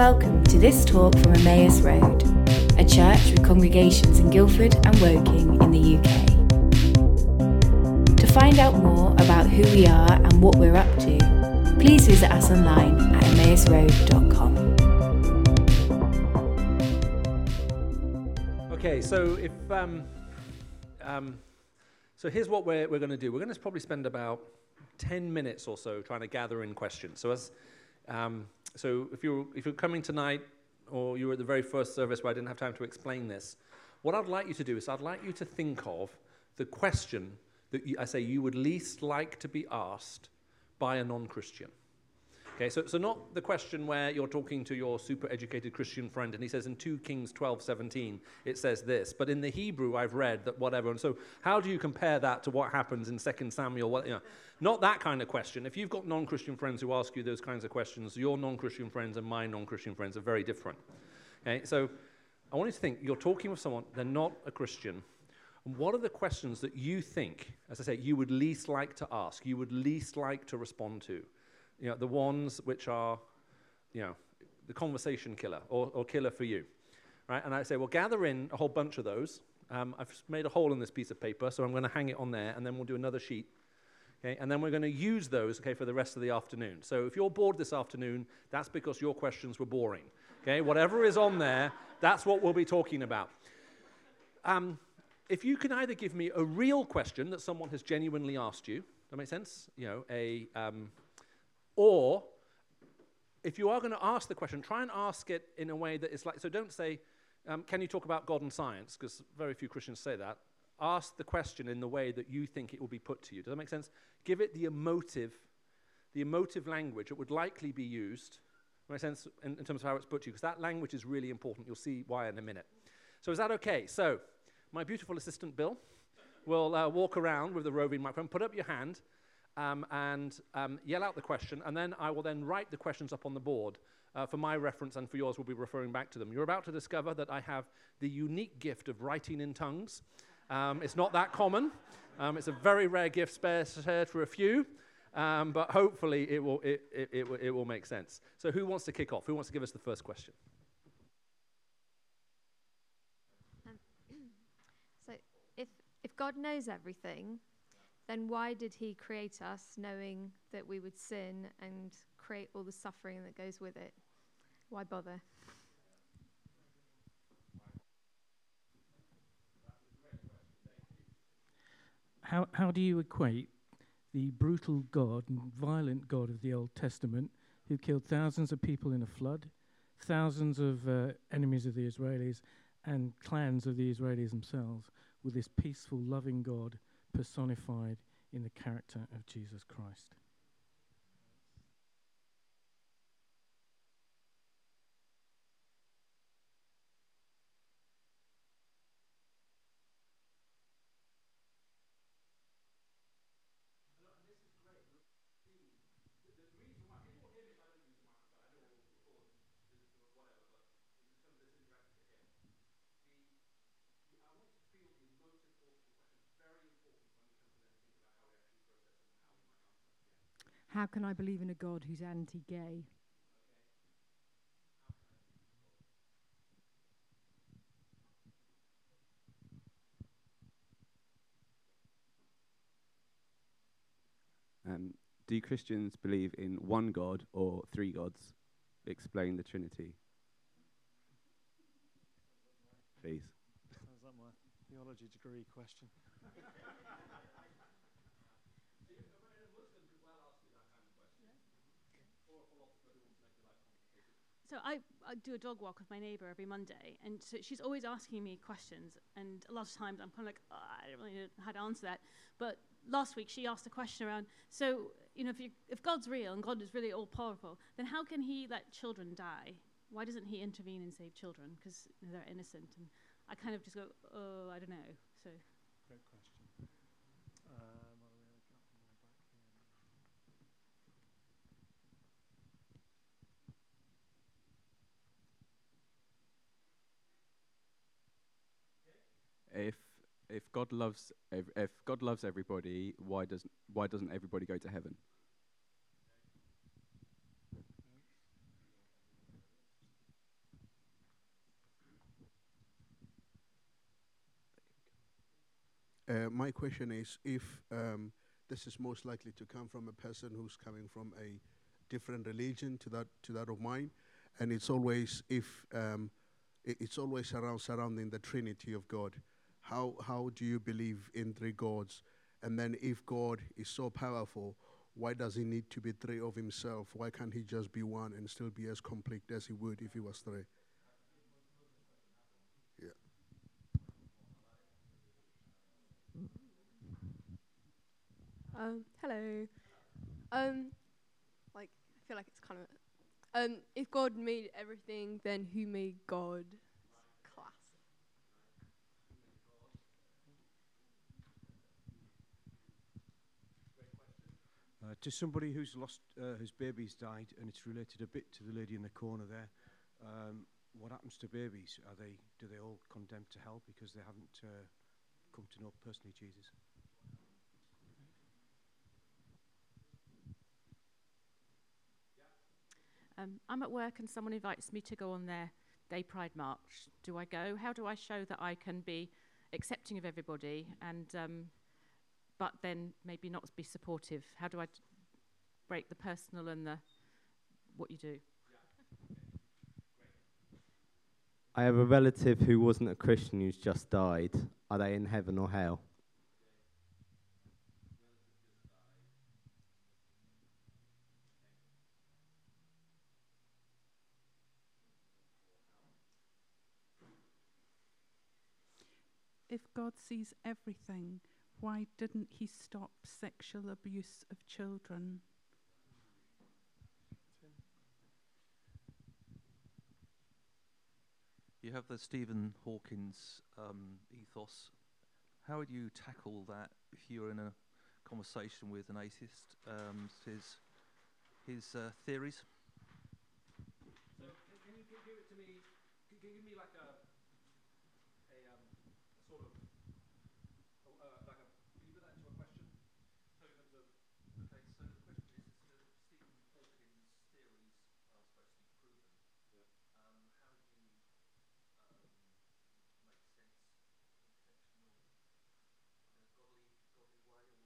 welcome to this talk from Emmaus Road, a church with congregations in Guildford and Woking in the UK. To find out more about who we are and what we're up to, please visit us online at emmausroad.com. Okay, so if um, um, so, here's what we're, we're going to do. We're going to probably spend about 10 minutes or so trying to gather in questions. So, as um, so if you're if you're coming tonight, or you were at the very first service where I didn't have time to explain this, what I'd like you to do is I'd like you to think of the question that you, I say you would least like to be asked by a non-Christian. Okay, so, so not the question where you're talking to your super educated Christian friend and he says in 2 Kings 12, 17, it says this, but in the Hebrew I've read that whatever. And so how do you compare that to what happens in 2 Samuel? What, you know, not that kind of question. If you've got non Christian friends who ask you those kinds of questions, your non Christian friends and my non Christian friends are very different. Okay, so I want you to think you're talking with someone, they're not a Christian. What are the questions that you think, as I say, you would least like to ask, you would least like to respond to? You know, the ones which are, you know, the conversation killer or, or killer for you. Right? And I say, well, gather in a whole bunch of those. Um, I've made a hole in this piece of paper, so I'm going to hang it on there, and then we'll do another sheet. Okay? And then we're going to use those okay, for the rest of the afternoon. So if you're bored this afternoon, that's because your questions were boring. Okay? Whatever is on there, that's what we'll be talking about. Um, if you can either give me a real question that someone has genuinely asked you, that makes sense? You know, a, um, or if you are going to ask the question, try and ask it in a way that is like, so don't say, um, can you talk about God and science? Because very few Christians say that. Ask the question in the way that you think it will be put to you. Does that make sense? Give it the emotive, the emotive language that would likely be used, make sense, in, in terms of how it's put to you, because that language is really important. You'll see why in a minute. So is that okay? So my beautiful assistant Bill will uh, walk around with the roving microphone. Put up your hand um, and um, yell out the question, and then I will then write the questions up on the board. Uh, for my reference and for yours, we'll be referring back to them. You're about to discover that I have the unique gift of writing in tongues. Um, it's not that common. Um, it's a very rare gift, spared for a few, um, but hopefully it will, it, it, it, it will make sense. So, who wants to kick off? Who wants to give us the first question? Um, if God knows everything, then why did he create us knowing that we would sin and create all the suffering that goes with it? Why bother? How, how do you equate the brutal God and violent God of the Old Testament who killed thousands of people in a flood, thousands of uh, enemies of the Israelis, and clans of the Israelis themselves, with this peaceful, loving God personified in the character of Jesus Christ. How can I believe in a God who's anti gay? Um, do Christians believe in one God or three gods? Explain the Trinity. Please. Sounds like my theology degree question. So I, I do a dog walk with my neighbour every Monday, and so she's always asking me questions, and a lot of times I'm kind of like, oh, I don't really know how to answer that. But last week she asked a question around, so you know, if, you, if God's real and God is really all powerful, then how can He let children die? Why doesn't He intervene and save children? Because they're innocent. And I kind of just go, oh, I don't know. So. if if God loves if, if God loves everybody, why does why doesn't everybody go to heaven? Uh, my question is if um, this is most likely to come from a person who's coming from a different religion to that to that of mine, and it's always if um, it's always around surrounding the Trinity of God. How how do you believe in three gods? And then if God is so powerful, why does he need to be three of himself? Why can't he just be one and still be as complete as he would if he was three? Yeah. Um, hello. Um, like, I feel like it's kind of. Um, if God made everything, then who made God? Uh, to somebody who's lost, uh, whose baby's died, and it's related a bit to the lady in the corner there. Um, what happens to babies? Are they, do they all condemned to hell because they haven't uh, come to know personally Jesus? Um, I'm at work and someone invites me to go on their Gay Pride March. Do I go? How do I show that I can be accepting of everybody and, um, but then maybe not be supportive? How do I t- break the personal and the what you do? I have a relative who wasn't a Christian who's just died. Are they in heaven or hell? If God sees everything, why didn't he stop sexual abuse of children? You have the Stephen Hawking's um, ethos. How would you tackle that if you were in a conversation with an atheist? Um, his his uh, theories. So can, can you gi- give it to me? Can you give me like a a, um, a sort of a, uh, like a? Can you put that into a question? So in terms of okay, so the question is, is the Stephen Hawking's theories are supposed to be proven. Yeah. Um, how do you um, make sense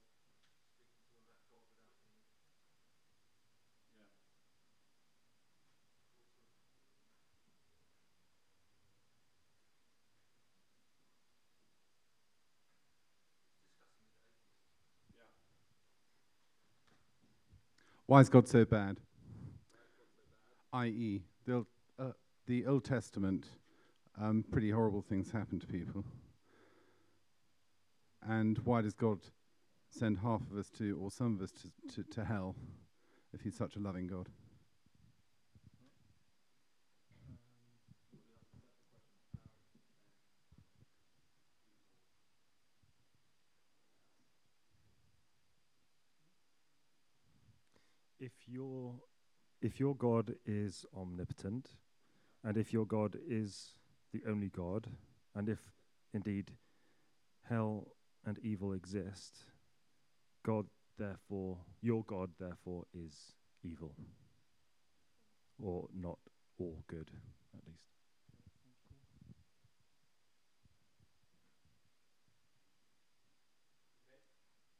intentional in a godly godly way, or speaking to them about God without being yeah. Why is God so bad? I.e., the Old, uh, the Old Testament, um, pretty horrible things happen to people. And why does God send half of us to, or some of us to, to, to hell, if He's such a loving God? If your if your God is omnipotent, and if your God is the only God, and if indeed hell and evil exist, God therefore your God therefore is evil. Or not all good, at least.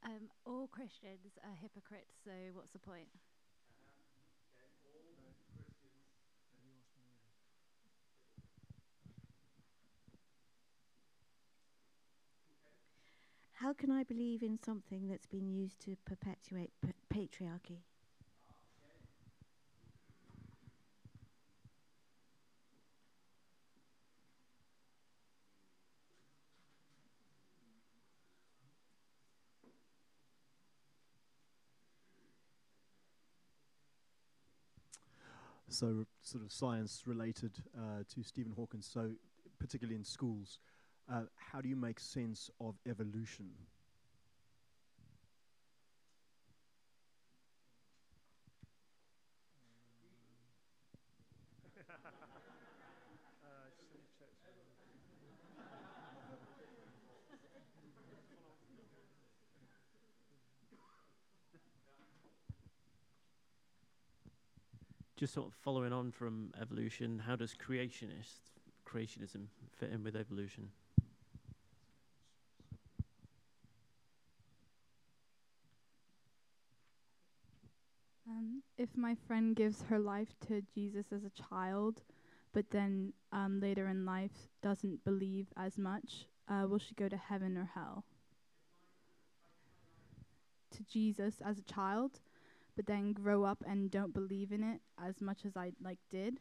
Um, all Christians are hypocrites, so what's the point? How can I believe in something that's been used to perpetuate p- patriarchy? So, sort of science related uh, to Stephen Hawking. So, particularly in schools, uh, how do you make sense of evolution? just sort of following on from evolution, how does creationist creationism fit in with evolution? Um, if my friend gives her life to Jesus as a child, but then um, later in life doesn't believe as much, uh, will she go to heaven or hell? To Jesus as a child, but then grow up and don't believe in it as much as I like did,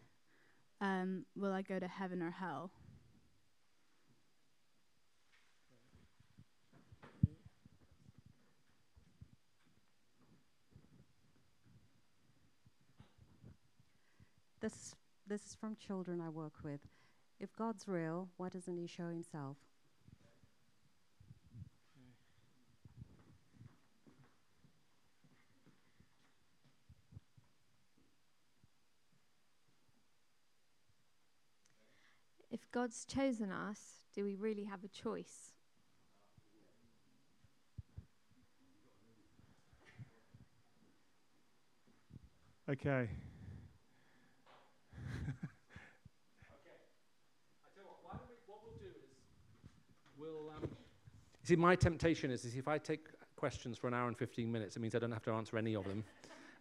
um, will I go to heaven or hell? This, this is from children I work with. If God's real, why doesn't he show himself? If God's chosen us, do we really have a choice? Okay. We'll, um, you see, my temptation is, is if I take questions for an hour and 15 minutes, it means I don't have to answer any of them.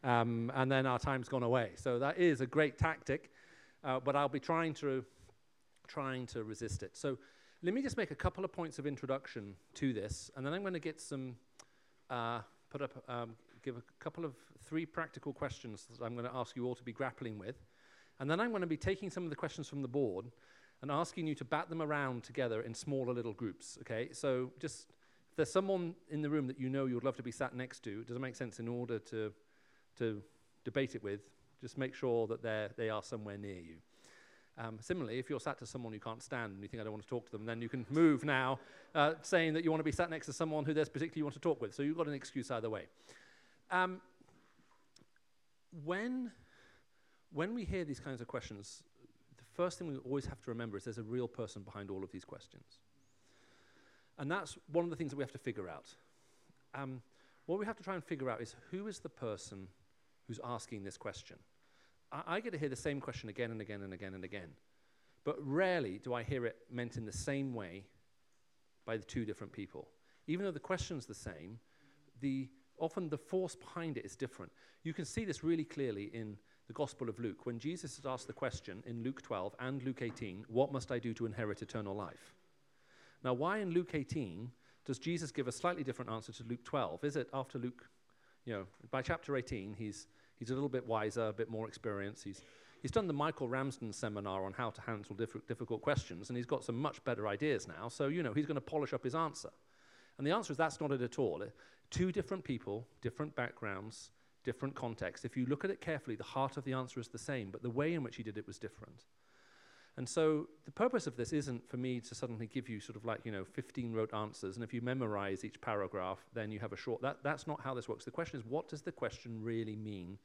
Um, and then our time's gone away. So that is a great tactic, uh, but I'll be trying to, trying to resist it. So let me just make a couple of points of introduction to this, and then I'm going to get some, uh, put up, um, give a couple of three practical questions that I'm going to ask you all to be grappling with. And then I'm going to be taking some of the questions from the board and asking you to bat them around together in smaller little groups, okay? So just, if there's someone in the room that you know you'd love to be sat next to, it does it make sense in order to, to debate it with, just make sure that they're, they are somewhere near you. Um, similarly, if you're sat to someone you can't stand and you think I don't want to talk to them, then you can move now, uh, saying that you want to be sat next to someone who there's particularly you want to talk with. So you've got an excuse either way. Um, when, when we hear these kinds of questions, the first thing we always have to remember is there's a real person behind all of these questions. And that's one of the things that we have to figure out. Um, what we have to try and figure out is who is the person who's asking this question? I, I get to hear the same question again and again and again and again. But rarely do I hear it meant in the same way by the two different people. Even though the question's the same, the, often the force behind it is different. You can see this really clearly in the Gospel of Luke. When Jesus is asked the question in Luke 12 and Luke 18, What must I do to inherit eternal life? Now, why in Luke 18 does Jesus give a slightly different answer to Luke 12? Is it after Luke, you know, by chapter 18, he's, he's a little bit wiser, a bit more experienced. He's, he's done the Michael Ramsden seminar on how to handle diff- difficult questions, and he's got some much better ideas now. So, you know, he's going to polish up his answer. And the answer is that's not it at all. Two different people, different backgrounds, different contexts. If you look at it carefully, the heart of the answer is the same, but the way in which he did it was different. And so the purpose of this isn't for me to suddenly give you sort of like, you know, 15 rote answers, and if you memorize each paragraph, then you have a short. That, that's not how this works. The question is, what does the question really mean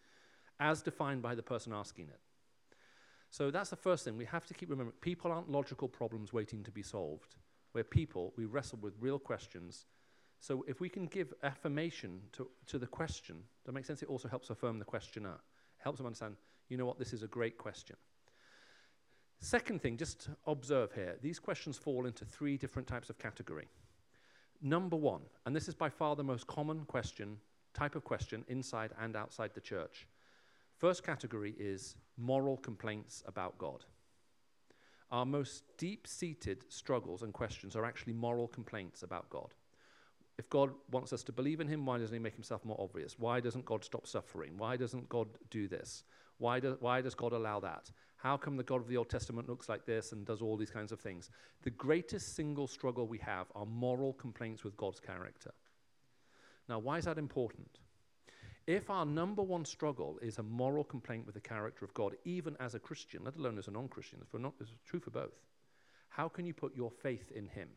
as defined by the person asking it? So that's the first thing. We have to keep remembering people aren't logical problems waiting to be solved. We're people, we wrestle with real questions. So if we can give affirmation to, to the question, that makes sense? It also helps affirm the questioner. Helps them understand, you know what, this is a great question. Second thing, just observe here, these questions fall into three different types of category. Number one, and this is by far the most common question, type of question inside and outside the church. First category is moral complaints about God. Our most deep seated struggles and questions are actually moral complaints about God. If God wants us to believe in Him, why doesn't He make Himself more obvious? Why doesn't God stop suffering? Why doesn't God do this? Why, do, why does God allow that? How come the God of the Old Testament looks like this and does all these kinds of things? The greatest single struggle we have are moral complaints with God's character. Now, why is that important? If our number one struggle is a moral complaint with the character of God, even as a Christian, let alone as a non Christian, it's true for both, how can you put your faith in Him?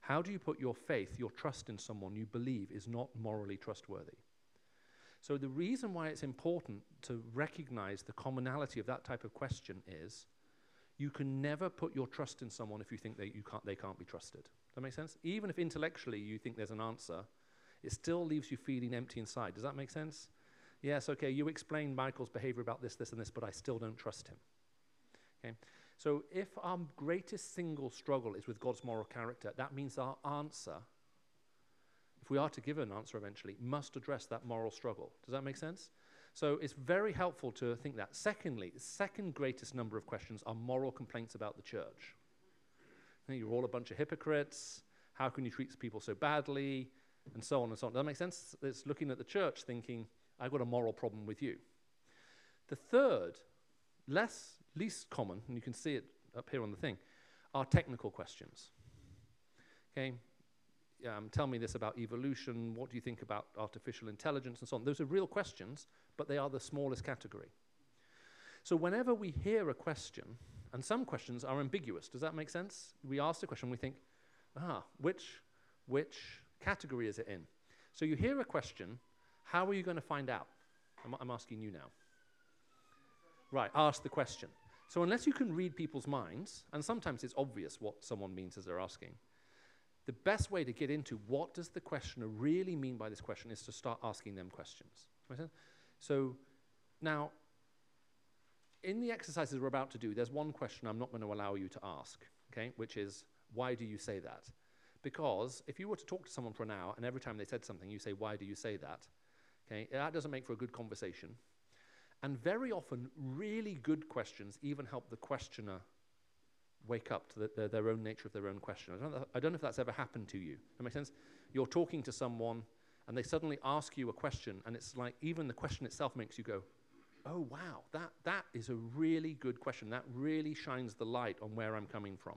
How do you put your faith, your trust in someone you believe is not morally trustworthy? So, the reason why it's important to recognize the commonality of that type of question is you can never put your trust in someone if you think that you can't, they can't be trusted. Does that make sense? Even if intellectually you think there's an answer, it still leaves you feeling empty inside. Does that make sense? Yes, okay, you explain Michael's behavior about this, this, and this, but I still don't trust him. Okay? So, if our greatest single struggle is with God's moral character, that means our answer if we are to give an answer eventually, must address that moral struggle. Does that make sense? So it's very helpful to think that. Secondly, the second greatest number of questions are moral complaints about the church. You're all a bunch of hypocrites. How can you treat people so badly? And so on and so on. Does that make sense? It's looking at the church thinking, I've got a moral problem with you. The third, less, least common, and you can see it up here on the thing, are technical questions. Okay? Um, tell me this about evolution. What do you think about artificial intelligence and so on? Those are real questions, but they are the smallest category. So whenever we hear a question, and some questions are ambiguous, does that make sense? We ask the question, we think, ah, which, which category is it in? So you hear a question, how are you going to find out? I'm, I'm asking you now. Right, ask the question. So unless you can read people's minds, and sometimes it's obvious what someone means as they're asking, the best way to get into what does the questioner really mean by this question is to start asking them questions. So now, in the exercises we're about to do, there's one question I'm not going to allow you to ask, okay, which is, why do you say that? Because if you were to talk to someone for an hour and every time they said something you say, why do you say that? Okay, that doesn't make for a good conversation. And very often, really good questions even help the questioner wake up to the, the, their own nature of their own question. I don't, know, I don't know if that's ever happened to you. That makes sense? You're talking to someone and they suddenly ask you a question, and it's like even the question itself makes you go, oh, wow, that, that is a really good question. That really shines the light on where I'm coming from.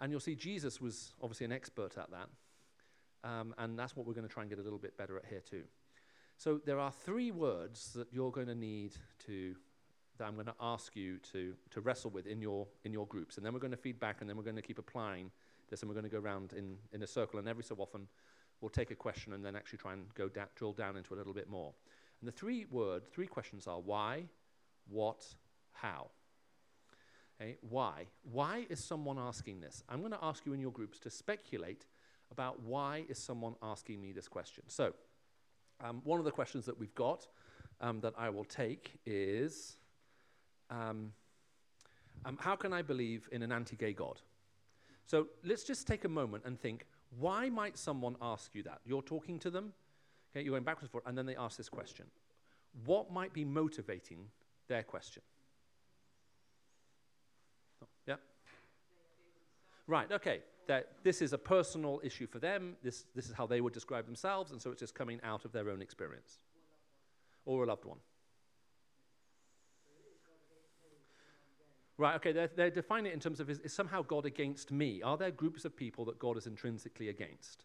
And you'll see Jesus was obviously an expert at that. Um, and that's what we're going to try and get a little bit better at here, too. So there are three words that you're going to need to, that I'm going to ask you to, to wrestle with in your, in your groups. And then we're going to feed back, and then we're going to keep applying this, and we're going to go around in, in a circle. And every so often, we'll take a question and then actually try and go da- drill down into a little bit more. And the three words, three questions are why, what, how. Okay, why? Why is someone asking this? I'm going to ask you in your groups to speculate about why is someone asking me this question. So, um, one of the questions that we've got um, that I will take is um, um how can I believe in an anti gay God? So, let's just take a moment and think why might someone ask you that? You're talking to them, okay, you're going backwards and forth, and then they ask this question. What might be motivating their question? Oh, yeah? Right, okay. That this is a personal issue for them. This, this is how they would describe themselves, and so it's just coming out of their own experience. Or a loved one. Right, okay, they're, they're defining it in terms of is, is somehow God against me? Are there groups of people that God is intrinsically against?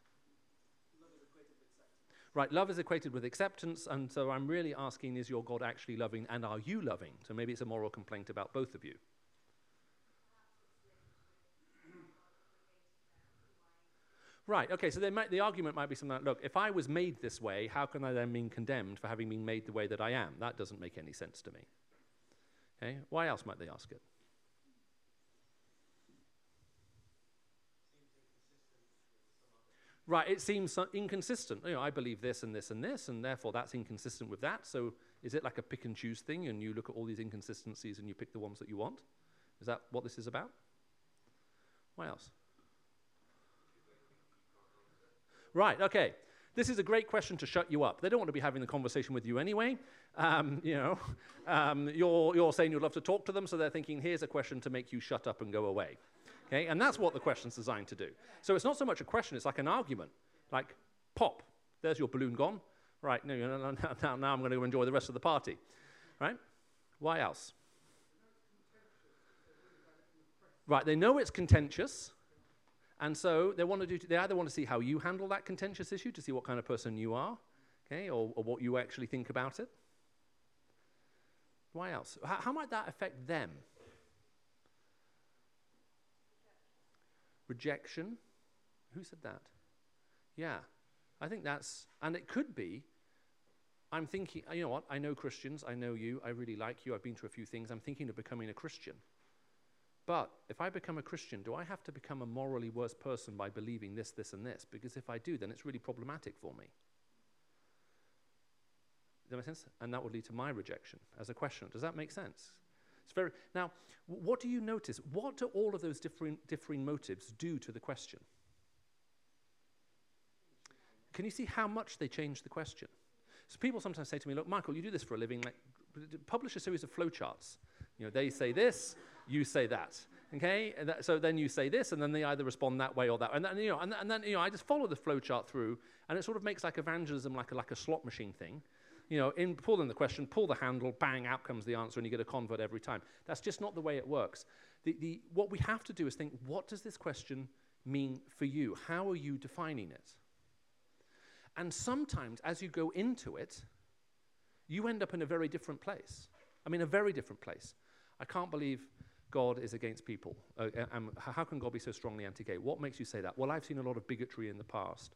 Right, love is equated with acceptance, and so I'm really asking is your God actually loving and are you loving? So maybe it's a moral complaint about both of you. Right, okay, so might, the argument might be something like look, if I was made this way, how can I then be condemned for having been made the way that I am? That doesn't make any sense to me. Okay, why else might they ask it? Right, it seems inconsistent. You know, I believe this and this and this, and therefore that's inconsistent with that. So is it like a pick and choose thing, and you look at all these inconsistencies and you pick the ones that you want? Is that what this is about? What else? Right, okay. This is a great question to shut you up. They don't want to be having the conversation with you anyway. Um, you know, um, you're, you're saying you'd love to talk to them, so they're thinking, here's a question to make you shut up and go away. Okay? And that's what the question's designed to do. So it's not so much a question, it's like an argument. Like, pop, there's your balloon gone. Right, no, now, now I'm going to enjoy the rest of the party. Right? Why else? Right, they know it's contentious, and so they want to do. They either want to see how you handle that contentious issue to see what kind of person you are, okay, or, or what you actually think about it. Why else? How, how might that affect them? Rejection. Who said that? Yeah, I think that's, and it could be. I'm thinking, you know what? I know Christians. I know you. I really like you. I've been to a few things. I'm thinking of becoming a Christian. But if I become a Christian, do I have to become a morally worse person by believing this, this, and this? Because if I do, then it's really problematic for me. Does that make sense? And that would lead to my rejection as a question. Does that make sense? It's very, now, what do you notice? What do all of those differing, differing motives do to the question? Can you see how much they change the question? So people sometimes say to me, look, Michael, you do this for a living, like, publish a series of flowcharts. You know, they say this, you say that. Okay, that, so then you say this, and then they either respond that way or that, and then you know, and, and then you know, I just follow the flowchart through, and it sort of makes like evangelism like a, like a slot machine thing. You know, in pull in the question, pull the handle, bang, out comes the answer, and you get a convert every time. That's just not the way it works. The, the, what we have to do is think, what does this question mean for you? How are you defining it? And sometimes, as you go into it, you end up in a very different place. I mean, a very different place. I can't believe God is against people. Uh, um, how can God be so strongly anti-gay? What makes you say that? Well, I've seen a lot of bigotry in the past.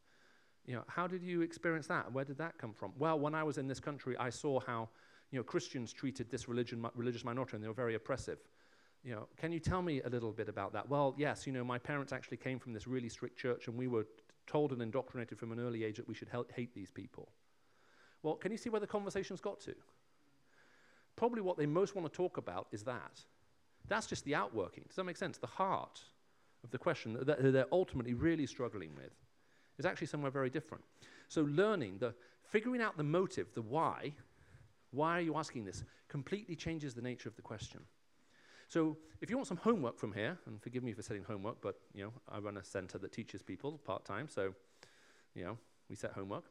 You know, how did you experience that? Where did that come from? Well, when I was in this country, I saw how, you know, Christians treated this religion, religious minority, and they were very oppressive. You know, can you tell me a little bit about that? Well, yes, you know, my parents actually came from this really strict church, and we were told and indoctrinated from an early age that we should hate these people. Well, can you see where the conversation's got to? Probably what they most want to talk about is that. That's just the outworking. Does that make sense? The heart of the question that they're ultimately really struggling with is actually somewhere very different. So learning, the figuring out the motive, the why, why are you asking this, completely changes the nature of the question. So if you want some homework from here, and forgive me for setting homework, but you know, I run a center that teaches people part-time, so you know, we set homework.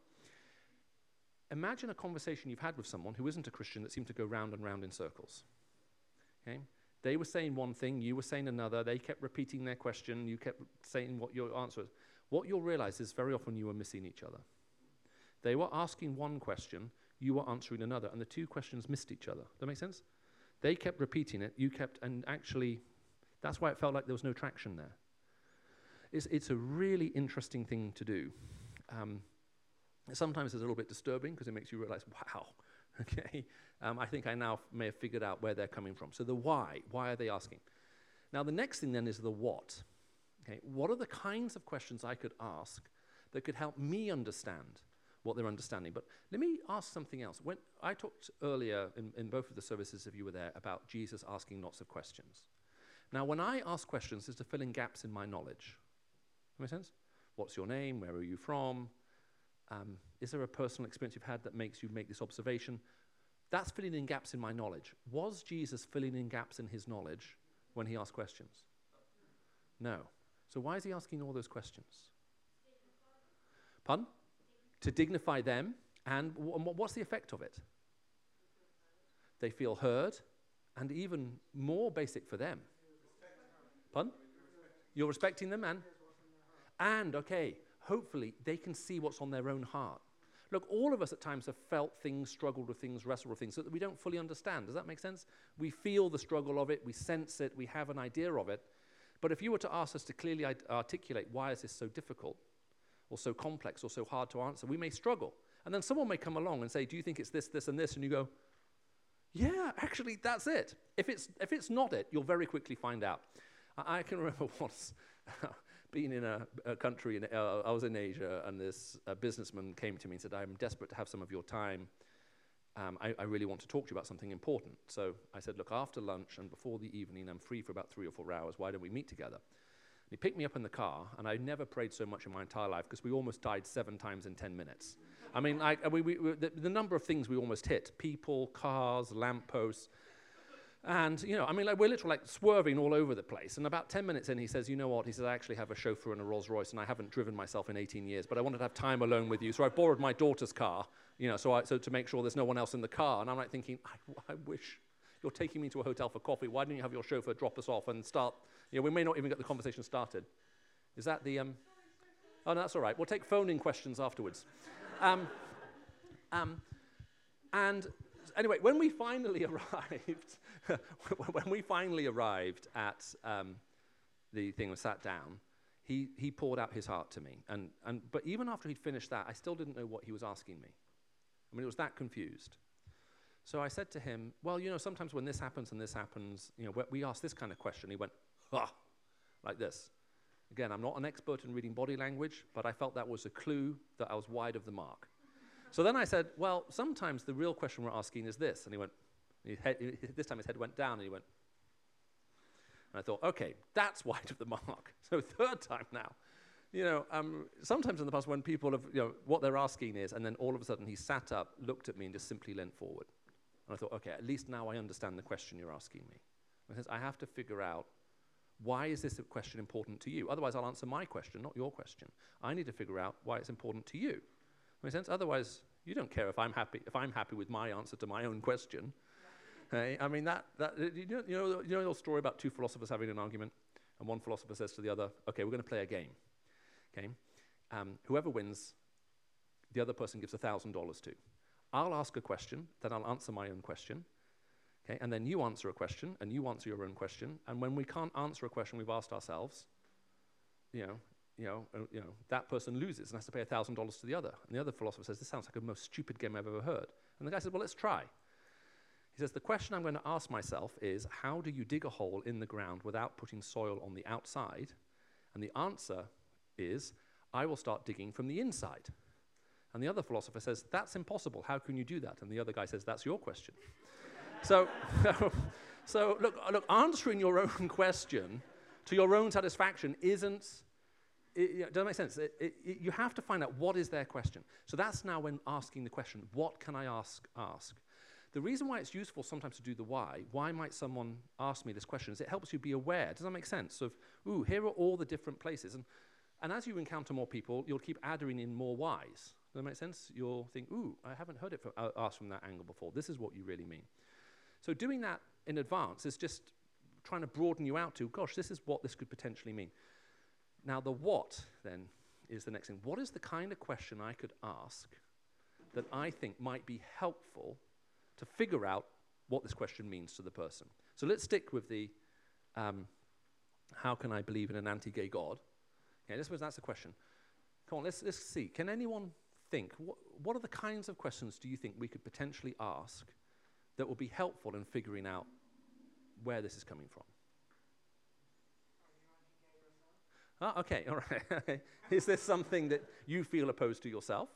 Imagine a conversation you've had with someone who isn't a Christian that seemed to go round and round in circles. Okay? They were saying one thing, you were saying another, they kept repeating their question, you kept saying what your answer was. What you'll realize is very often you were missing each other. They were asking one question, you were answering another, and the two questions missed each other. Does that make sense? They kept repeating it, you kept, and actually, that's why it felt like there was no traction there. It's, it's a really interesting thing to do. Um, sometimes it's a little bit disturbing because it makes you realize, wow, okay, um, I think I now may have figured out where they're coming from. So the why, why are they asking? Now, the next thing then is the what. Okay, what are the kinds of questions I could ask that could help me understand what they're understanding? But let me ask something else. When I talked earlier in, in both of the services, if you were there, about Jesus asking lots of questions. Now, when I ask questions, it's to fill in gaps in my knowledge. That make sense? What's your name? Where are you from? Um, is there a personal experience you've had that makes you make this observation? That's filling in gaps in my knowledge. Was Jesus filling in gaps in his knowledge when he asked questions? No. So why is he asking all those questions? Pardon? To dignify them. And what's the effect of it? They feel heard, and even more basic for them. Pardon? You're respecting them, and and okay, hopefully they can see what's on their own heart. Look, all of us at times have felt things, struggled with things, wrestled with things so that we don't fully understand. Does that make sense? We feel the struggle of it, we sense it, we have an idea of it, but if you were to ask us to clearly articulate why is this so difficult or so complex or so hard to answer, we may struggle. And then someone may come along and say, Do you think it's this, this, and this? And you go, Yeah, actually, that's it. If it's, if it's not it, you'll very quickly find out. I, I can remember once being in a, a country, in, uh, I was in Asia, and this businessman came to me and said, I'm desperate to have some of your time um, I, I, really want to talk to you about something important. So I said, look, after lunch and before the evening, I'm free for about three or four hours. Why don't we meet together? And he picked me up in the car, and I never prayed so much in my entire life because we almost died seven times in 10 minutes. I mean, I, we, we, the, the, number of things we almost hit people, cars, lampposts. And, you know, I mean, like, we're literally like swerving all over the place. And about 10 minutes in, he says, You know what? He says, I actually have a chauffeur and a Rolls Royce, and I haven't driven myself in 18 years, but I wanted to have time alone with you. So I borrowed my daughter's car you know, so, I, so to make sure there's no one else in the car. And I'm like thinking, I, I wish you're taking me to a hotel for coffee. Why didn't you have your chauffeur drop us off and start? You know, we may not even get the conversation started. Is that the? Um, oh, no, that's all right. We'll take phone-in questions afterwards. um, um, and anyway, when we finally arrived, when we finally arrived at um, the thing and sat down, he, he poured out his heart to me. And, and, but even after he'd finished that, I still didn't know what he was asking me. I mean, it was that confused. So I said to him, Well, you know, sometimes when this happens and this happens, you know, we ask this kind of question. He went, Ah, like this. Again, I'm not an expert in reading body language, but I felt that was a clue that I was wide of the mark. so then I said, Well, sometimes the real question we're asking is this. And he went, he head, this time his head went down and he went, and I thought, okay, that's wide of the mark. So third time now. You know, um, sometimes in the past when people have, you know, what they're asking is, and then all of a sudden he sat up, looked at me, and just simply leant forward. And I thought, okay, at least now I understand the question you're asking me. Because I have to figure out why is this question important to you? Otherwise, I'll answer my question, not your question. I need to figure out why it's important to you. Make sense? Otherwise, you don't care if I'm happy if I'm happy with my answer to my own question. Hey, I mean that that you know you know you know the story about two philosophers having an argument, and one philosopher says to the other, "Okay, we're going to play a game. Okay, um, whoever wins, the other person gives thousand dollars to. I'll ask a question, then I'll answer my own question." Okay, and then you answer a question, and you answer your own question, and when we can't answer a question we've asked ourselves, you know, you know, uh, you know, that person loses and has to pay $1,000 to the other. And the other philosopher says, this sounds like the most stupid game I've ever heard. And the guy says, well, let's try. He says, the question I'm going to ask myself is, how do you dig a hole in the ground without putting soil on the outside? And the answer is, I will start digging from the inside. And the other philosopher says, that's impossible. How can you do that? And the other guy says, that's your question. so, so look, look, answering your own question to your own satisfaction isn't it, it, does that make sense? It, it, you have to find out what is their question. So that's now when asking the question, what can I ask? Ask. The reason why it's useful sometimes to do the why, why might someone ask me this question, is it helps you be aware. Does that make sense? Of, ooh, here are all the different places. And, and as you encounter more people, you'll keep adding in more whys. Does that make sense? You'll think, ooh, I haven't heard it from, uh, asked from that angle before. This is what you really mean. So doing that in advance is just trying to broaden you out to, gosh, this is what this could potentially mean. Now, the what then is the next thing. What is the kind of question I could ask that I think might be helpful to figure out what this question means to the person? So let's stick with the um, how can I believe in an anti gay God? Okay, this was, that's the question. Come on, let's, let's see. Can anyone think, what, what are the kinds of questions do you think we could potentially ask that will be helpful in figuring out where this is coming from? Oh, okay, all right. Is this something that you feel opposed to yourself?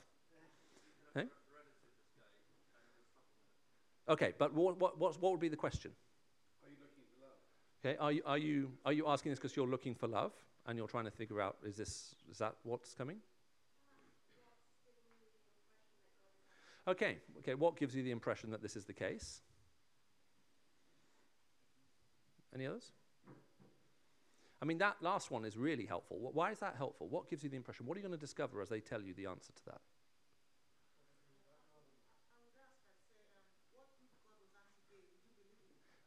Okay, okay but what, what, what, what would be the question? Okay, are you, are you, are you asking this because you're looking for love and you're trying to figure out is, this, is that what's coming? Okay, okay, what gives you the impression that this is the case? Any others? I mean, that last one is really helpful. Why is that helpful? What gives you the impression? What are you going to discover as they tell you the answer to that?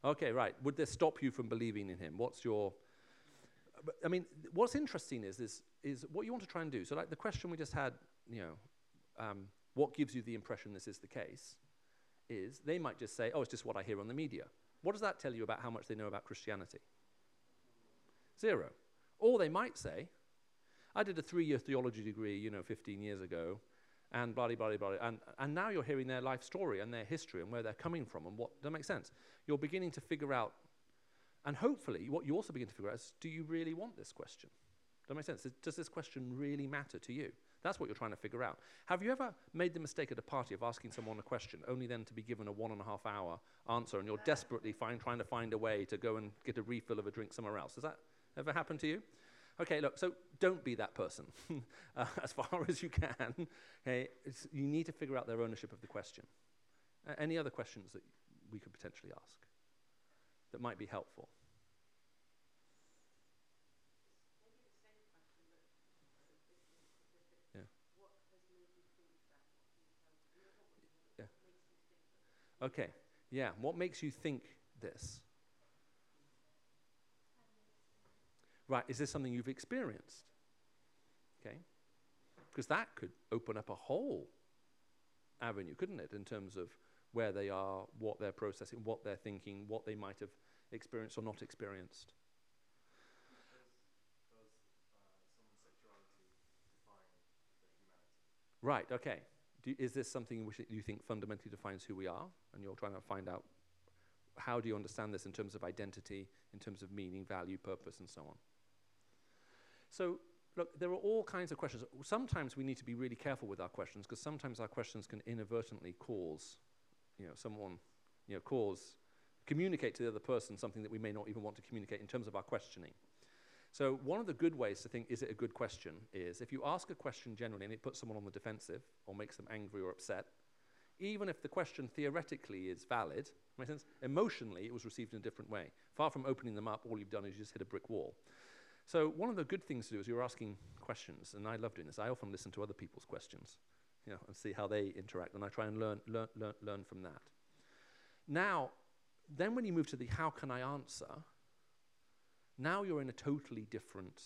Okay, right. Would this stop you from believing in him? What's your. I mean, what's interesting is, is, is what you want to try and do. So, like the question we just had, you know, um, what gives you the impression this is the case? Is they might just say, oh, it's just what I hear on the media. What does that tell you about how much they know about Christianity? Zero. Or they might say, I did a three year theology degree, you know, 15 years ago, and blah, blah, blah, blah. And, and now you're hearing their life story and their history and where they're coming from and what. That make sense? You're beginning to figure out, and hopefully, what you also begin to figure out is do you really want this question? Does that make sense? Does this question really matter to you? That's what you're trying to figure out. Have you ever made the mistake at a party of asking someone a question, only then to be given a one and a half hour answer, and you're desperately find, trying to find a way to go and get a refill of a drink somewhere else? Does that Ever happened to you? Okay, look, so don't be that person uh, as far as you can. Okay, you need to figure out their ownership of the question. Uh, any other questions that we could potentially ask that might be helpful? Yeah. Yeah. Okay, yeah, what makes you think this? Right, is this something you've experienced? Okay? Because that could open up a whole avenue, couldn't it, in terms of where they are, what they're processing, what they're thinking, what they might have experienced or not experienced. Right, okay. Do, is this something which you think fundamentally defines who we are? And you're trying to find out how do you understand this in terms of identity, in terms of meaning, value, purpose, and so on? So, look, there are all kinds of questions. Sometimes we need to be really careful with our questions because sometimes our questions can inadvertently cause, you know, someone, you know, cause, communicate to the other person something that we may not even want to communicate in terms of our questioning. So, one of the good ways to think, is it a good question, is if you ask a question generally and it puts someone on the defensive or makes them angry or upset, even if the question theoretically is valid, makes sense? Emotionally, it was received in a different way. Far from opening them up, all you've done is you just hit a brick wall. So, one of the good things to do is you're asking questions, and I love doing this. I often listen to other people's questions, you know, and see how they interact, and I try and learn, learn, learn, learn from that. Now, then when you move to the how can I answer, now you're in a totally different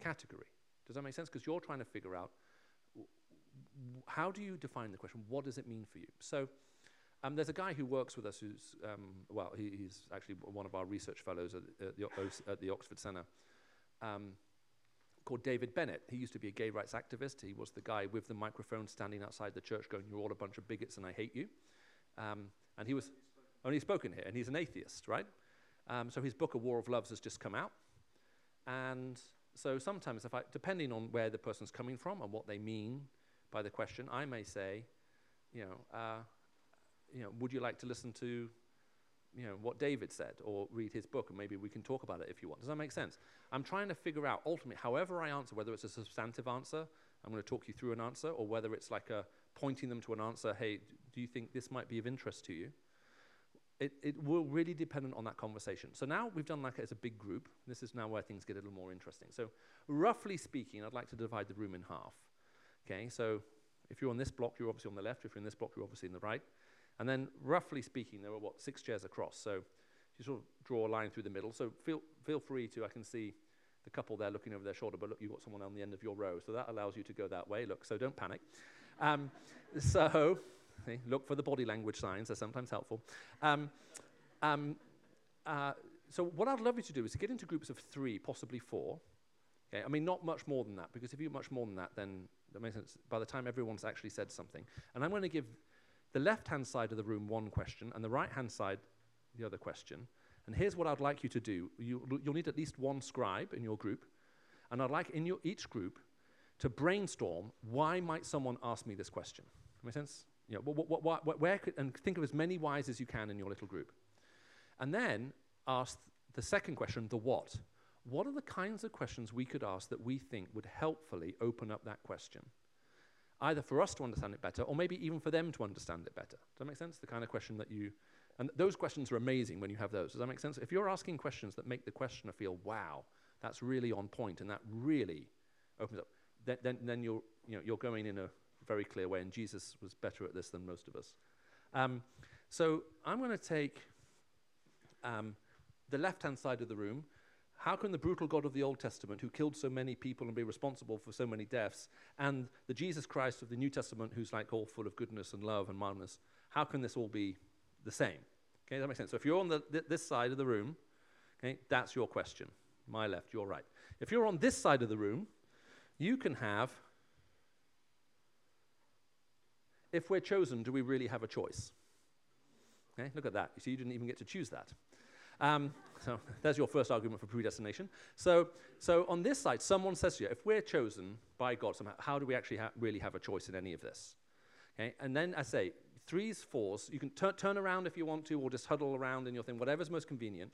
category. Does that make sense? Because you're trying to figure out how do you define the question? What does it mean for you? So, um, there's a guy who works with us who's, um, well, he, he's actually one of our research fellows at, at, the, at the Oxford Centre, um, called David Bennett. He used to be a gay rights activist. He was the guy with the microphone standing outside the church going, You're all a bunch of bigots and I hate you. Um, and he was only spoken here, and he's an atheist, right? Um, so his book, A War of Loves, has just come out. And so sometimes, if I, depending on where the person's coming from and what they mean by the question, I may say, you know, uh, you know, would you like to listen to, you know, what David said, or read his book, and maybe we can talk about it if you want. Does that make sense? I'm trying to figure out ultimately, however I answer, whether it's a substantive answer, I'm going to talk you through an answer, or whether it's like a pointing them to an answer. Hey, do you think this might be of interest to you? It, it will really depend on that conversation. So now we've done like as a big group. This is now where things get a little more interesting. So roughly speaking, I'd like to divide the room in half. Okay, so if you're on this block, you're obviously on the left. If you're in this block, you're obviously in the right. And then roughly speaking, there are what, six chairs across. So you sort of draw a line through the middle. So feel, feel free to, I can see the couple there looking over their shoulder, but look, you've got someone on the end of your row. So that allows you to go that way. Look, so don't panic. Um, so See, look for the body language signs, they're sometimes helpful. Um, um, uh, so, what I'd love you to do is to get into groups of three, possibly four. Okay, I mean, not much more than that, because if you much more than that, then that makes sense. By the time everyone's actually said something, and I'm going to give the left-hand side of the room one question, and the right-hand side the other question. And here's what I'd like you to do: you, you'll need at least one scribe in your group, and I'd like in your each group to brainstorm why might someone ask me this question. Make sense? You know, what, what, what, where could, and think of as many whys as you can in your little group. And then ask the second question, the what. What are the kinds of questions we could ask that we think would helpfully open up that question? Either for us to understand it better, or maybe even for them to understand it better. Does that make sense? The kind of question that you, and those questions are amazing when you have those. Does that make sense? If you're asking questions that make the questioner feel, wow, that's really on point, and that really opens up, then, then, then you're, you know, you're going in a very clear way, and Jesus was better at this than most of us. Um, so I'm going to take um, the left hand side of the room. How can the brutal God of the Old Testament, who killed so many people and be responsible for so many deaths, and the Jesus Christ of the New Testament, who's like all full of goodness and love and mildness, how can this all be the same? Okay, that makes sense. So if you're on the, th- this side of the room, okay, that's your question. My left, your right. If you're on this side of the room, you can have if we're chosen, do we really have a choice? Okay, look at that. You see, you didn't even get to choose that. Um, so there's your first argument for predestination. So, so on this side, someone says to you, if we're chosen by God somehow, how do we actually ha- really have a choice in any of this? Okay, and then I say, threes, fours, you can tur- turn around if you want to, or just huddle around in your thing, whatever's most convenient.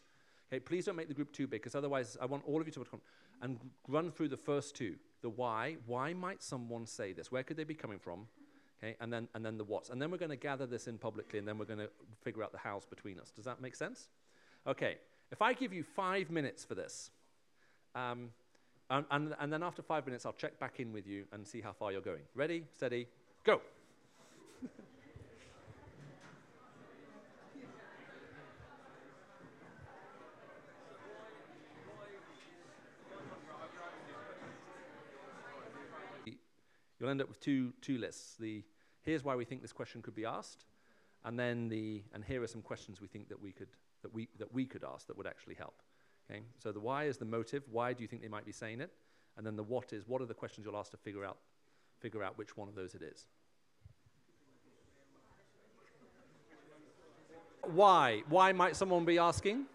Okay, please don't make the group too big, because otherwise I want all of you to come and run through the first two. The why. Why might someone say this? Where could they be coming from? Okay, and then and then the what's. And then we're going to gather this in publicly, and then we're going to figure out the hows between us. Does that make sense? Okay. If I give you five minutes for this, um, and, and, and then after five minutes, I'll check back in with you and see how far you're going. Ready, steady, go. You'll end up with two, two lists. The here's why we think this question could be asked, and then the and here are some questions we think that we could that we that we could ask that would actually help. Okay, so the why is the motive. Why do you think they might be saying it? And then the what is what are the questions you'll ask to figure out figure out which one of those it is. Why? Why might someone be asking?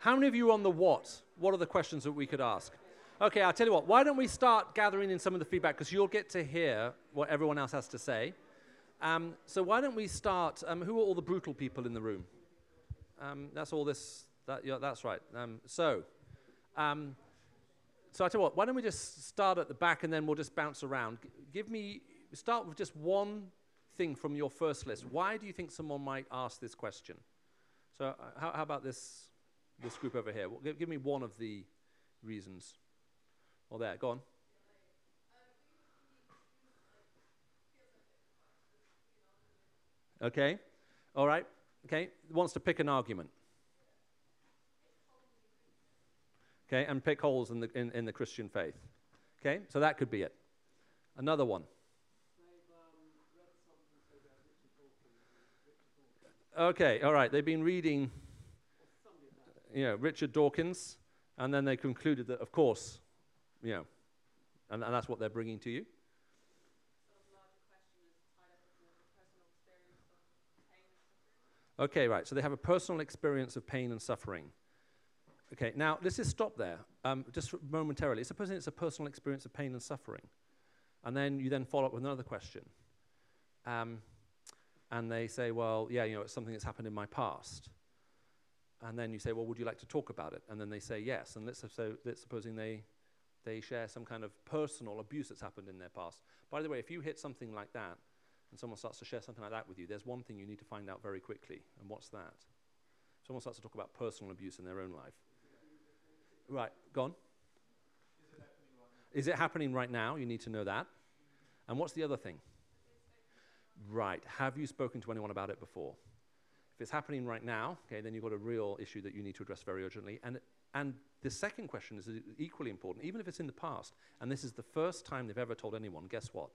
How many of you on the what? What are the questions that we could ask? Okay, I'll tell you what, why don't we start gathering in some of the feedback because you'll get to hear what everyone else has to say. Um, so why don't we start? Um, who are all the brutal people in the room? Um, that's all this, that, yeah, that's right. Um, so, um, so I tell you what, why don't we just start at the back and then we'll just bounce around. G- give me, start with just one thing from your first list. Why do you think someone might ask this question? So uh, how, how about this, this group over here? Well, give, give me one of the reasons. Well, there, go on. Okay, all right, okay, wants to pick an argument. Okay, and pick holes in the, in, in the Christian faith. Okay, so that could be it. Another one. Okay, all right, they've been reading, you know, Richard Dawkins, and then they concluded that, of course, you know, and, and that's what they're bringing to you. Okay, right. So they have a personal experience of pain and suffering. Okay, now let's just stop there, um, just momentarily. Supposing it's a personal experience of pain and suffering, and then you then follow up with another question, um, and they say, "Well, yeah, you know, it's something that's happened in my past." And then you say, "Well, would you like to talk about it?" And then they say, "Yes." And let's, so, let's supposing they they share some kind of personal abuse that's happened in their past. By the way, if you hit something like that, and someone starts to share something like that with you, there's one thing you need to find out very quickly, and what's that? Someone starts to talk about personal abuse in their own life. Right, gone. Is it happening right now? You need to know that. And what's the other thing? Right. Have you spoken to anyone about it before? If it's happening right now, okay, then you've got a real issue that you need to address very urgently. And, and the second question is equally important, even if it's in the past, and this is the first time they've ever told anyone, guess what?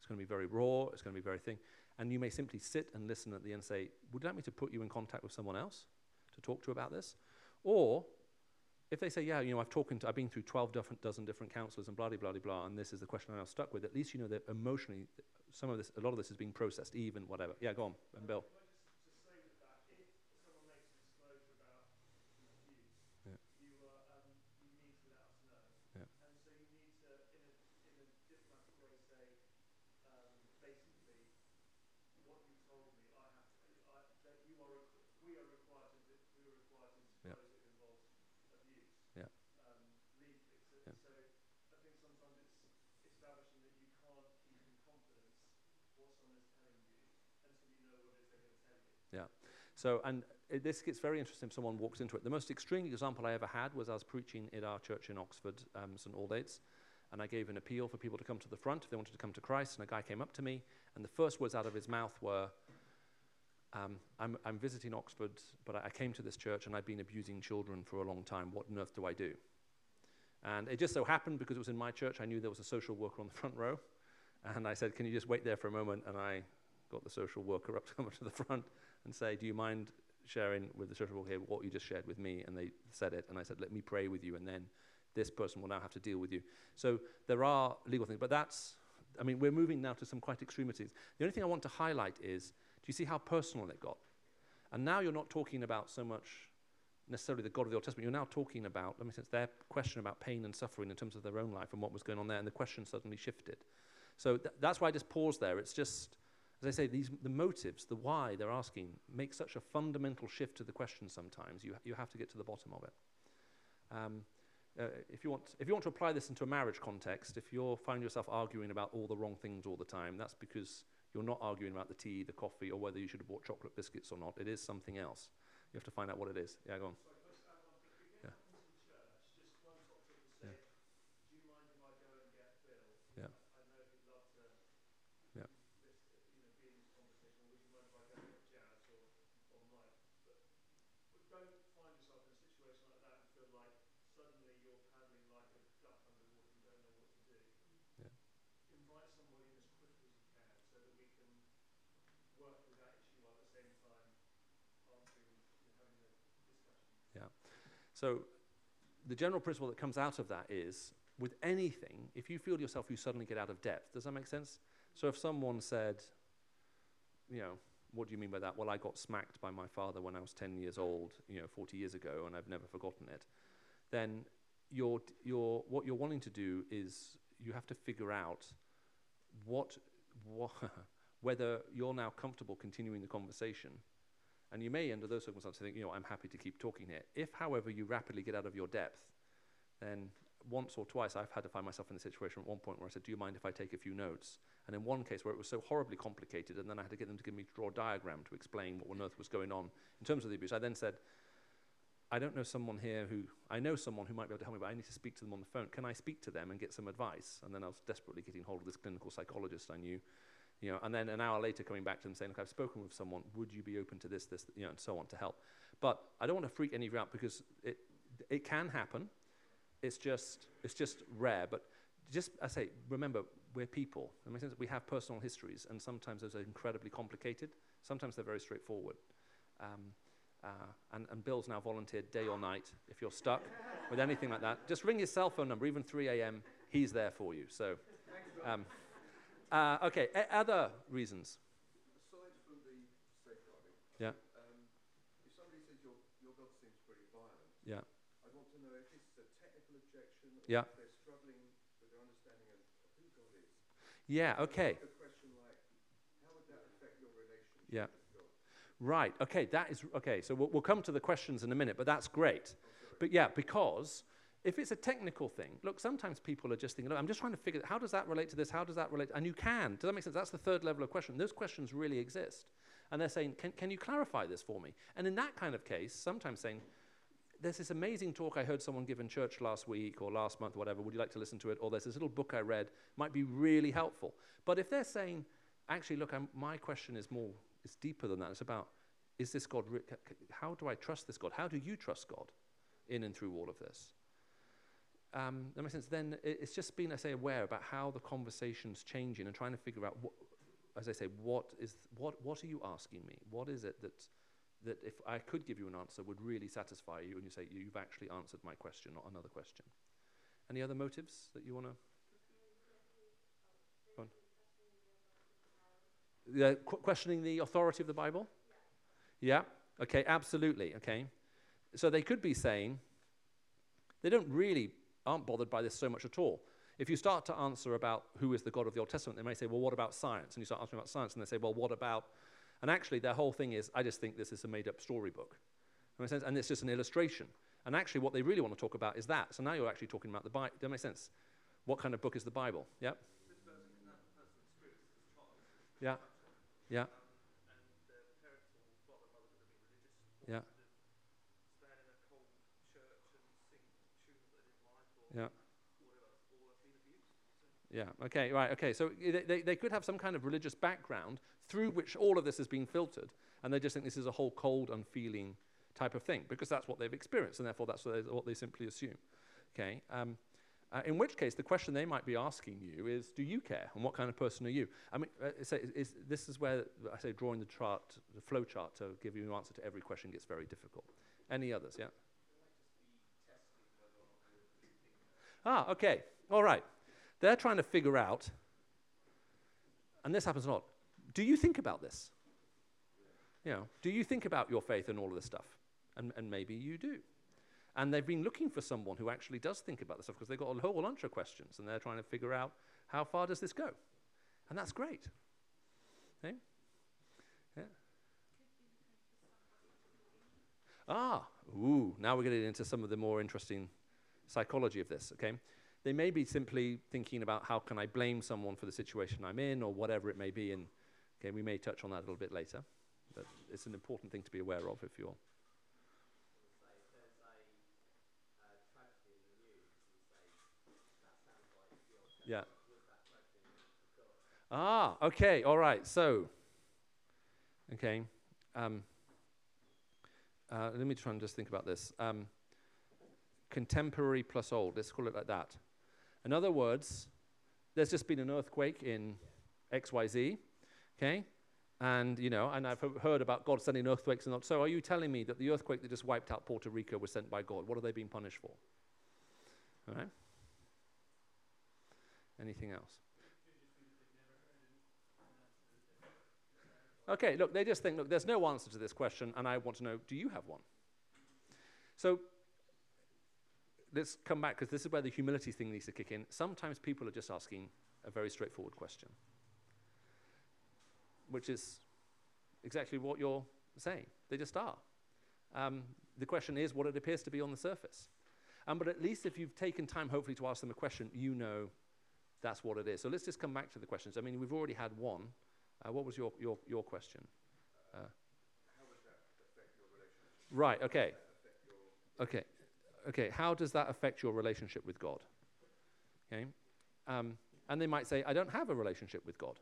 It's going to be very raw, it's going to be very thing. And you may simply sit and listen at the end and say, Would you like me to put you in contact with someone else to talk to about this? Or if they say, yeah, you know, I've talked to, I've been through 12 different, dozen different counselors and blah, blah, blah, blah, and this is the question I'm stuck with, at least you know that emotionally, some of this, a lot of this is being processed, even whatever. Yeah, go on, and Bill. Yeah. Yeah. Yeah. Yeah. Yeah. Yeah. So, and it, this gets very interesting if someone walks into it. The most extreme example I ever had was I was preaching at our church in Oxford, um, St Aldate's, and I gave an appeal for people to come to the front if they wanted to come to Christ. And a guy came up to me, and the first words out of his mouth were, um, I'm, I'm visiting Oxford, but I, I came to this church and I've been abusing children for a long time. What on earth do I do? And it just so happened because it was in my church, I knew there was a social worker on the front row. And I said, Can you just wait there for a moment? And I got the social worker up to come up to the front and say, Do you mind sharing with the church social worker what you just shared with me? And they said it. And I said, Let me pray with you. And then this person will now have to deal with you. So there are legal things. But that's, I mean, we're moving now to some quite extremities. The only thing I want to highlight is do you see how personal it got? And now you're not talking about so much necessarily the God of the Old Testament. You're now talking about, let me say, their question about pain and suffering in terms of their own life and what was going on there, and the question suddenly shifted. So th- that's why I just paused there. It's just, as I say, these the motives, the why they're asking, make such a fundamental shift to the question. Sometimes you you have to get to the bottom of it. Um, uh, if you want, if you want to apply this into a marriage context, if you're finding yourself arguing about all the wrong things all the time, that's because you're not arguing about the tea, the coffee, or whether you should have bought chocolate biscuits or not. It is something else. You have to find out what it is. Yeah, go on. Yeah. Yeah. Yeah. Yeah. Yeah. Invite somebody in as quickly as you can so that we can work with that issue while at the same time answering, you know, having the discussion. Yeah. So the general principle that comes out of that is with anything, if you feel yourself, you suddenly get out of depth. Does that make sense? So if someone said, you know, what do you mean by that? Well, I got smacked by my father when I was 10 years old, you know, 40 years ago, and I've never forgotten it. Then you're, you're, what you're wanting to do is you have to figure out what, what whether you're now comfortable continuing the conversation. And you may, under those circumstances, think, you know, I'm happy to keep talking here. If, however, you rapidly get out of your depth, then once or twice I've had to find myself in the situation at one point where I said, Do you mind if I take a few notes? And in one case where it was so horribly complicated, and then I had to get them to give me draw a diagram to explain what on earth was going on in terms of the abuse, I then said, I don't know someone here who, I know someone who might be able to help me, but I need to speak to them on the phone. Can I speak to them and get some advice? And then I was desperately getting hold of this clinical psychologist I knew, you know, and then an hour later coming back to them saying, look, I've spoken with someone, would you be open to this, this, you know, and so on to help. But I don't want to freak any of you out because it, it can happen. It's just, it's just rare. But just, I say, remember, we're people. Sense, we have personal histories, and sometimes those are incredibly complicated. Sometimes they're very straightforward. Um, uh, and, and Bill's now volunteered day or night. If you're stuck with anything like that, just ring his cell phone number, even 3 a.m. He's there for you. So, um, uh, okay, a- other reasons. Aside from the safeguarding, Yeah. um, if somebody says your, your God seems pretty violent, Yeah. I'd want to know if this is a technical objection or Yeah. if they're struggling with their understanding of, who God is. Yeah, okay. A question like, how would that affect your relationship Yeah. Right. Okay. That is okay. So we'll, we'll come to the questions in a minute, but that's great. But yeah, because if it's a technical thing, look, sometimes people are just thinking, I'm just trying to figure out how does that relate to this? How does that relate? And you can. Does that make sense? That's the third level of question. Those questions really exist. And they're saying, can, can you clarify this for me? And in that kind of case, sometimes saying, there's this amazing talk I heard someone give in church last week or last month, whatever. Would you like to listen to it? Or there's this little book I read, might be really helpful. But if they're saying, actually, look, I'm, my question is more, it's deeper than that. It's about, is this God, how do I trust this God? How do you trust God in and through all of this? Um, that makes sense. Then it's just being, I say, aware about how the conversation's changing and trying to figure out, what, as I say, what is, what, what are you asking me? What is it that, that if I could give you an answer would really satisfy you and you say, you've actually answered my question, not another question. Any other motives that you want to? On. Qu- questioning the authority of the Bible? Yeah, okay, absolutely, okay. So they could be saying, they don't really, aren't bothered by this so much at all. If you start to answer about who is the God of the Old Testament, they may say, well, what about science? And you start asking about science, and they say, well, what about, and actually their whole thing is, I just think this is a made-up storybook. That makes sense? And it's just an illustration. And actually what they really want to talk about is that. So now you're actually talking about the Bible. Does that make sense? What kind of book is the Bible? Yep. Yeah. Yeah. Yeah. Yeah. Yeah, okay, right, okay. So they, they, could have some kind of religious background through which all of this has been filtered, and they just think this is a whole cold, unfeeling type of thing, because that's what they've experienced, and therefore that's what they, what they simply assume. Okay? Um, uh, in which case, the question they might be asking you is, do you care? And what kind of person are you? I mean, uh, say, is, is, this is where I say drawing the chart, the flow chart to give you an answer to every question gets very difficult. Any others, yeah? Ah, okay, all right. They're trying to figure out, and this happens a lot. Do you think about this? You know, do you think about your faith and all of this stuff? And, and maybe you do. And they've been looking for someone who actually does think about this stuff because they've got a whole bunch of questions and they're trying to figure out how far does this go? And that's great. Okay? Yeah. Ah, ooh, now we're getting into some of the more interesting psychology of this, okay? They may be simply thinking about how can I blame someone for the situation I'm in or whatever it may be, and okay, we may touch on that a little bit later. But it's an important thing to be aware of if you're. Yeah. Ah, okay, all right. So, okay. Um, uh, let me try and just think about this. Um, contemporary plus old, let's call it like that. In other words, there's just been an earthquake in XYZ, okay? And, you know, and I've heard about God sending earthquakes and all. So are you telling me that the earthquake that just wiped out Puerto Rico was sent by God? What are they being punished for? All right? Anything else? Okay, look, they just think, look, there's no answer to this question, and I want to know, do you have one? So let's come back, because this is where the humility thing needs to kick in. Sometimes people are just asking a very straightforward question, which is exactly what you're saying. They just are. Um, the question is what it appears to be on the surface. Um, but at least if you've taken time, hopefully, to ask them a question, you know that's what it is. So let's just come back to the questions. I mean, we've already had one. Uh, what was your, your, your question? Uh, right, okay. Okay. Okay, how does that affect your relationship with God? Okay. Um, and they might say, I don't have a relationship with God.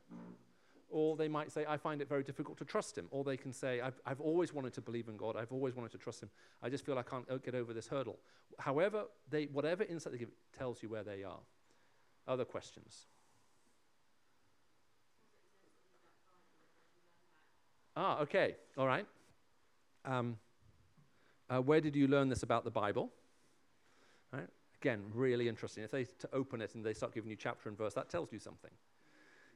Or they might say, I find it very difficult to trust Him. Or they can say, I've, I've always wanted to believe in God. I've always wanted to trust Him. I just feel I can't get over this hurdle. However, they, whatever insight they give tells you where they are. Other questions? Ah, okay. All right. Um, uh, where did you learn this about the Bible? Again, really interesting. If they to open it and they start giving you chapter and verse, that tells you something.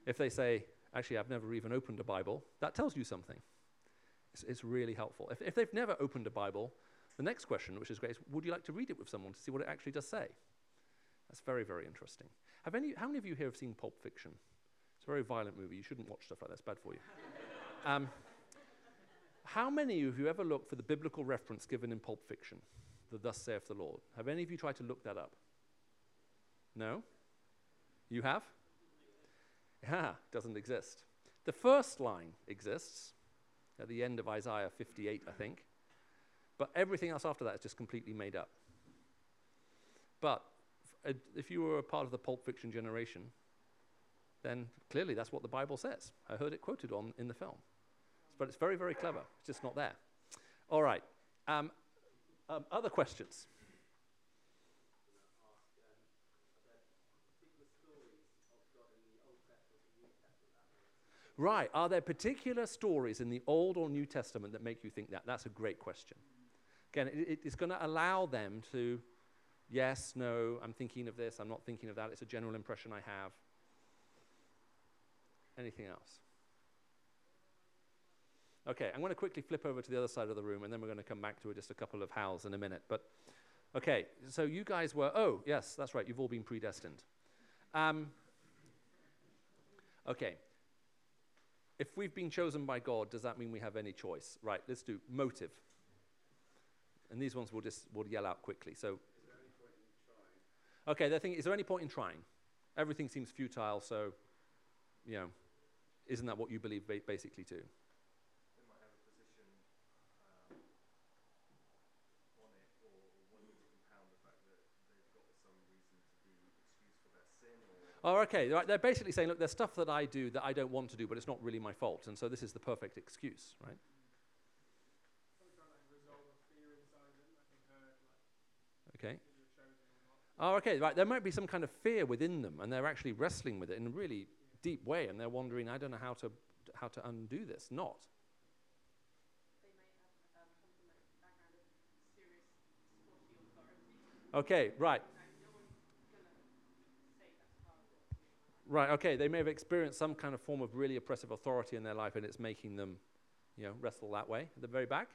If they say, actually, I've never even opened a Bible, that tells you something. It's, it's really helpful. If, if they've never opened a Bible, the next question, which is great, is would you like to read it with someone to see what it actually does say? That's very, very interesting. Have any, how many of you here have seen Pulp Fiction? It's a very violent movie. You shouldn't watch stuff like that. It's bad for you. um, how many of you have ever looked for the biblical reference given in Pulp Fiction? The Thus saith the Lord. Have any of you tried to look that up? No? You have? Yeah, doesn't exist. The first line exists at the end of Isaiah 58, I think. But everything else after that is just completely made up. But if you were a part of the Pulp Fiction generation, then clearly that's what the Bible says. I heard it quoted on in the film. But it's very, very clever. It's just not there. All right. Um, um, other questions? Right. Are there particular stories in the Old or New Testament that make you think that? That's a great question. Again, it, it- it's going to allow them to, yes, no, I'm thinking of this, I'm not thinking of that. It's a general impression I have. Anything else? Okay, I'm going to quickly flip over to the other side of the room, and then we're going to come back to just a couple of hows in a minute. But okay, so you guys were. Oh, yes, that's right. You've all been predestined. Um, okay. If we've been chosen by God, does that mean we have any choice? Right. Let's do motive. And these ones we'll just we'll yell out quickly. So. Okay, they're thinking, is there any point in trying? Everything seems futile, so, you know, isn't that what you believe ba- basically too? Oh, okay. They're basically saying, look, there's stuff that I do that I don't want to do, but it's not really my fault. And so this is the perfect excuse, right? Okay. Oh, okay. Right. There might be some kind of fear within them, and they're actually wrestling with it in a really deep way, and they're wondering, I don't know how to how to undo this. Not. Okay. Right. Right, okay, they may have experienced some kind of form of really oppressive authority in their life and it's making them, you know, wrestle that way. At the very back?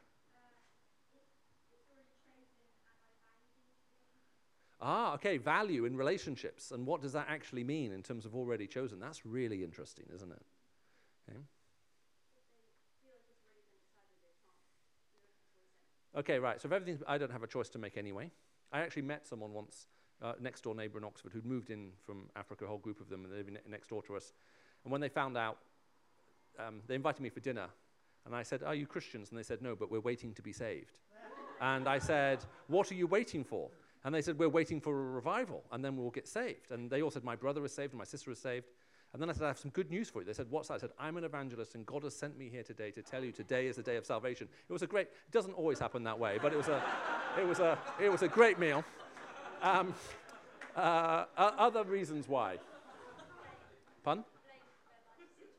Ah, okay, value in relationships. And what does that actually mean in terms of already chosen? That's really interesting, isn't it? Okay. Okay, right. So if everything, I don't have a choice to make anyway. I actually met someone once, uh, next door neighbour in Oxford, who'd moved in from Africa, a whole group of them, and they lived ne- next door to us. And when they found out, um, they invited me for dinner, and I said, "Are you Christians?" And they said, "No, but we're waiting to be saved." and I said, "What are you waiting for?" And they said, "We're waiting for a revival, and then we'll get saved." And they all said, "My brother is saved, and my sister is saved." And then I said, I have some good news for you. They said, What's that? I said, I'm an evangelist, and God has sent me here today to tell you today is the day of salvation. It was a great, it doesn't always happen that way, but it was a, it was a, it was a great meal. Um, uh, other reasons why. Pun?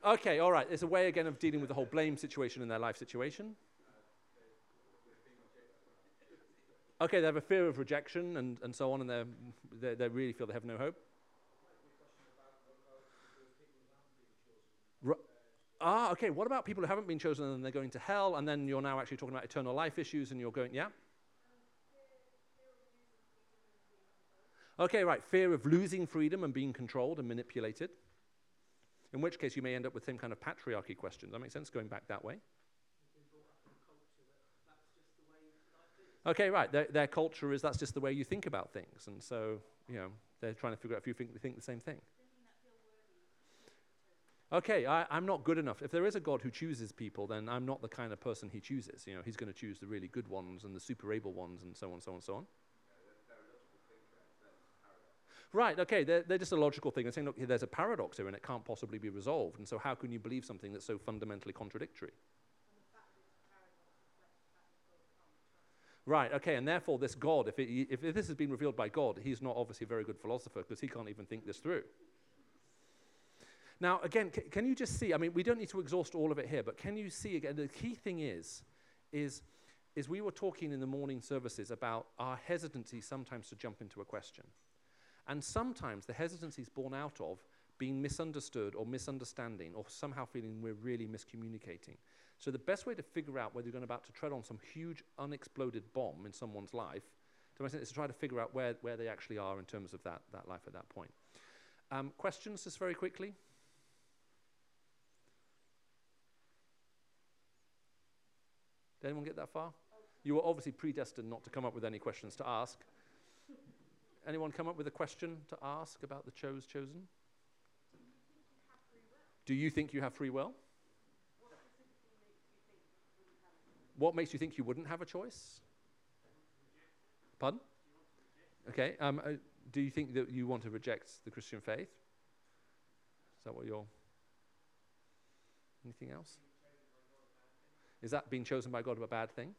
Okay, all right. It's a way again of dealing with the whole blame situation in their life situation. Okay, they have a fear of rejection and, and so on, and they're, they they really feel they have no hope. Ru- Ah, okay. What about people who haven't been chosen and they're going to hell, and then you're now actually talking about eternal life issues, and you're going, yeah? Okay, right. Fear of losing freedom and being controlled and manipulated. In which case, you may end up with same kind of patriarchy questions. That makes sense, going back that way. Okay, right. Their, their culture is that's just the way you think about things. And so, you know, they're trying to figure out if you think, think the same thing. Okay, I, I'm not good enough. If there is a God who chooses people, then I'm not the kind of person he chooses. You know, he's going to choose the really good ones and the super able ones and so on, so on, and so on. Right, okay, they're, they're just a logical thing. They're saying, look, there's a paradox here and it can't possibly be resolved. And so, how can you believe something that's so fundamentally contradictory? Right, okay, and therefore, this God, if, it, if, if this has been revealed by God, he's not obviously a very good philosopher because he can't even think this through. Now, again, c- can you just see? I mean, we don't need to exhaust all of it here, but can you see again? The key thing is, is, is we were talking in the morning services about our hesitancy sometimes to jump into a question. And sometimes the hesitancy is born out of being misunderstood or misunderstanding or somehow feeling we're really miscommunicating. So the best way to figure out whether you're going about to tread on some huge unexploded bomb in someone's life, to is to try to figure out where, where they actually are in terms of that, that life at that point. Um, questions just very quickly? Did anyone get that far? You were obviously predestined not to come up with any questions to ask. Anyone come up with a question to ask about the chose chosen? Do you think you have free will? What makes you think you wouldn't have a choice? Pardon? Okay. Um, uh, do you think that you want to reject the Christian faith? Is that what you're. Anything else? Is that being chosen by God a bad thing?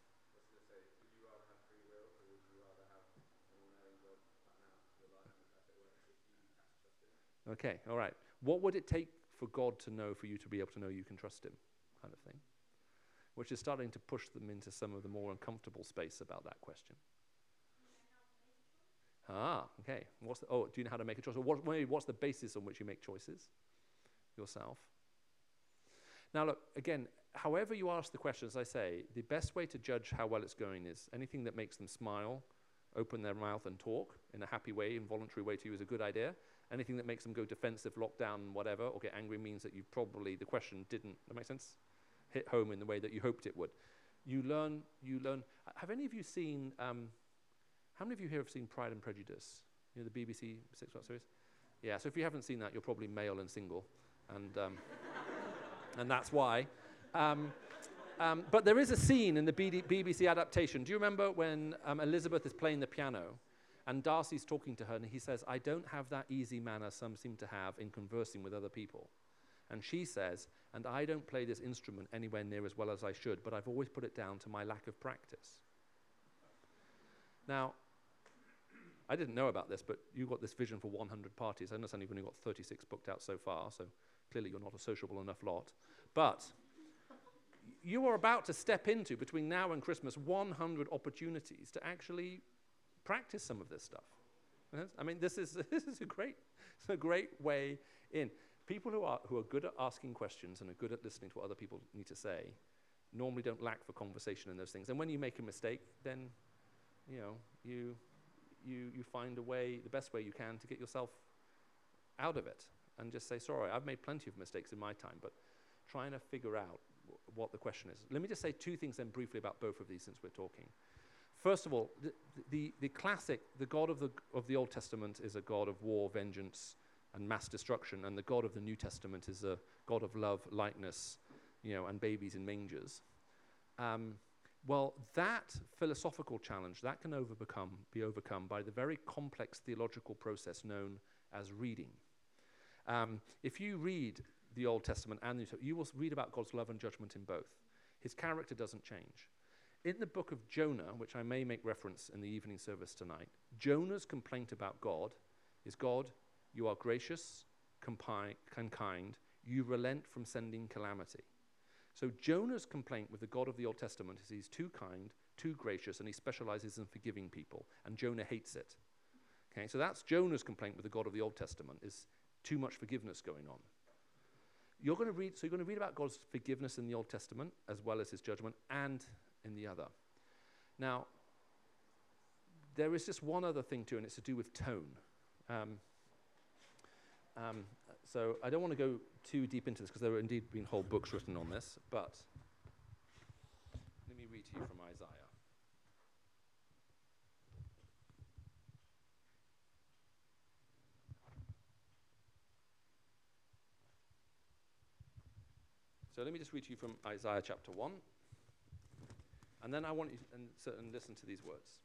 Okay, all right. What would it take for God to know for you to be able to know you can trust Him, kind of thing? Which is starting to push them into some of the more uncomfortable space about that question. Ah, okay. What's the, oh, do you know how to make a choice? What, maybe what's the basis on which you make choices yourself? Now, look, again, however you ask the question, as I say, the best way to judge how well it's going is anything that makes them smile, open their mouth, and talk in a happy way, involuntary way to you is a good idea. Anything that makes them go defensive, lock down, whatever, or get angry means that you probably, the question didn't, that make sense? Hit home in the way that you hoped it would. You learn, you learn. Have any of you seen, um, how many of you here have seen Pride and Prejudice? You know, the BBC six part series? Yeah, so if you haven't seen that, you're probably male and single. And, um, and that's why. Um, um, but there is a scene in the BD BBC adaptation. Do you remember when um, Elizabeth is playing the piano and Darcy's talking to her and he says, I don't have that easy manner some seem to have in conversing with other people. And she says, and I don't play this instrument anywhere near as well as I should, but I've always put it down to my lack of practice. Now, I didn't know about this, but you got this vision for 100 parties. I understand you've only got 36 booked out so far, so clearly you're not a sociable enough lot. But you are about to step into, between now and Christmas, 100 opportunities to actually practice some of this stuff. I mean, this is, this is a, great, a great way in. People who are, who are good at asking questions and are good at listening to what other people need to say normally don't lack for conversation and those things. And when you make a mistake, then, you know, you, you, you find a way, the best way you can to get yourself out of it and just say, sorry, I've made plenty of mistakes in my time, but trying to figure out what the question is. Let me just say two things then briefly about both of these since we're talking. First of all, the, the, the classic, the God of the, of the Old Testament is a God of war, vengeance, and mass destruction, and the God of the New Testament is a God of love, lightness, you know, and babies in mangers. Um, well, that philosophical challenge that can overcome, be overcome by the very complex theological process known as reading. Um, if you read the Old Testament and the New Testament, you will read about God's love and judgment in both. His character doesn't change. In the book of Jonah, which I may make reference in the evening service tonight, Jonah's complaint about God is God, you are gracious and kind, you relent from sending calamity. So Jonah's complaint with the God of the Old Testament is he's too kind, too gracious, and he specializes in forgiving people, and Jonah hates it. Okay, so that's Jonah's complaint with the God of the Old Testament is too much forgiveness going on. You're going to read, so you're going to read about God's forgiveness in the Old Testament as well as his judgment and in the other. Now, there is just one other thing too, and it's to do with tone. Um, um, so I don't want to go too deep into this because there have indeed been whole books written on this, but let me read to you from Isaiah. So let me just read to you from Isaiah chapter 1. And then I want you to and, and listen to these words.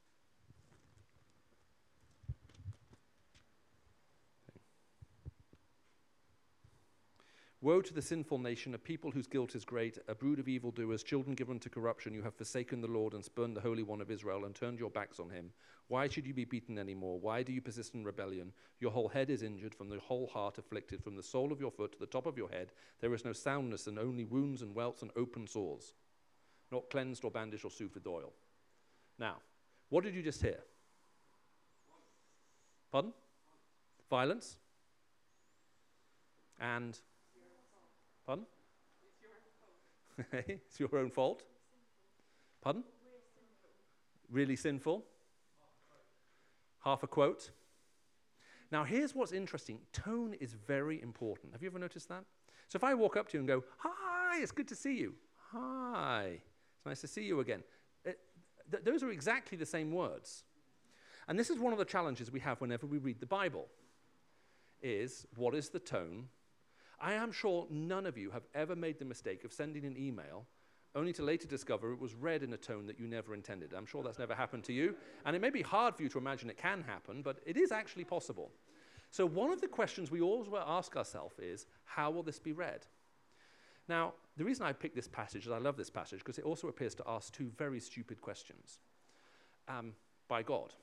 Woe to the sinful nation, a people whose guilt is great, a brood of evildoers, children given to corruption. You have forsaken the Lord and spurned the Holy One of Israel and turned your backs on him. Why should you be beaten any more? Why do you persist in rebellion? Your whole head is injured, from the whole heart afflicted, from the sole of your foot to the top of your head. There is no soundness, and only wounds and welts and open sores, not cleansed or bandaged or soothed with oil. Now, what did you just hear? Pardon? Violence? And Pardon? it's your own fault. Pardon? Really sinful? Half a quote. Now, here's what's interesting tone is very important. Have you ever noticed that? So, if I walk up to you and go, Hi, it's good to see you. Hi, it's nice to see you again. It, th- those are exactly the same words. And this is one of the challenges we have whenever we read the Bible is what is the tone I am sure none of you have ever made the mistake of sending an email only to later discover it was read in a tone that you never intended. I'm sure that's never happened to you. And it may be hard for you to imagine it can happen, but it is actually possible. So, one of the questions we always ask ourselves is how will this be read? Now, the reason I picked this passage is I love this passage because it also appears to ask two very stupid questions um, by God.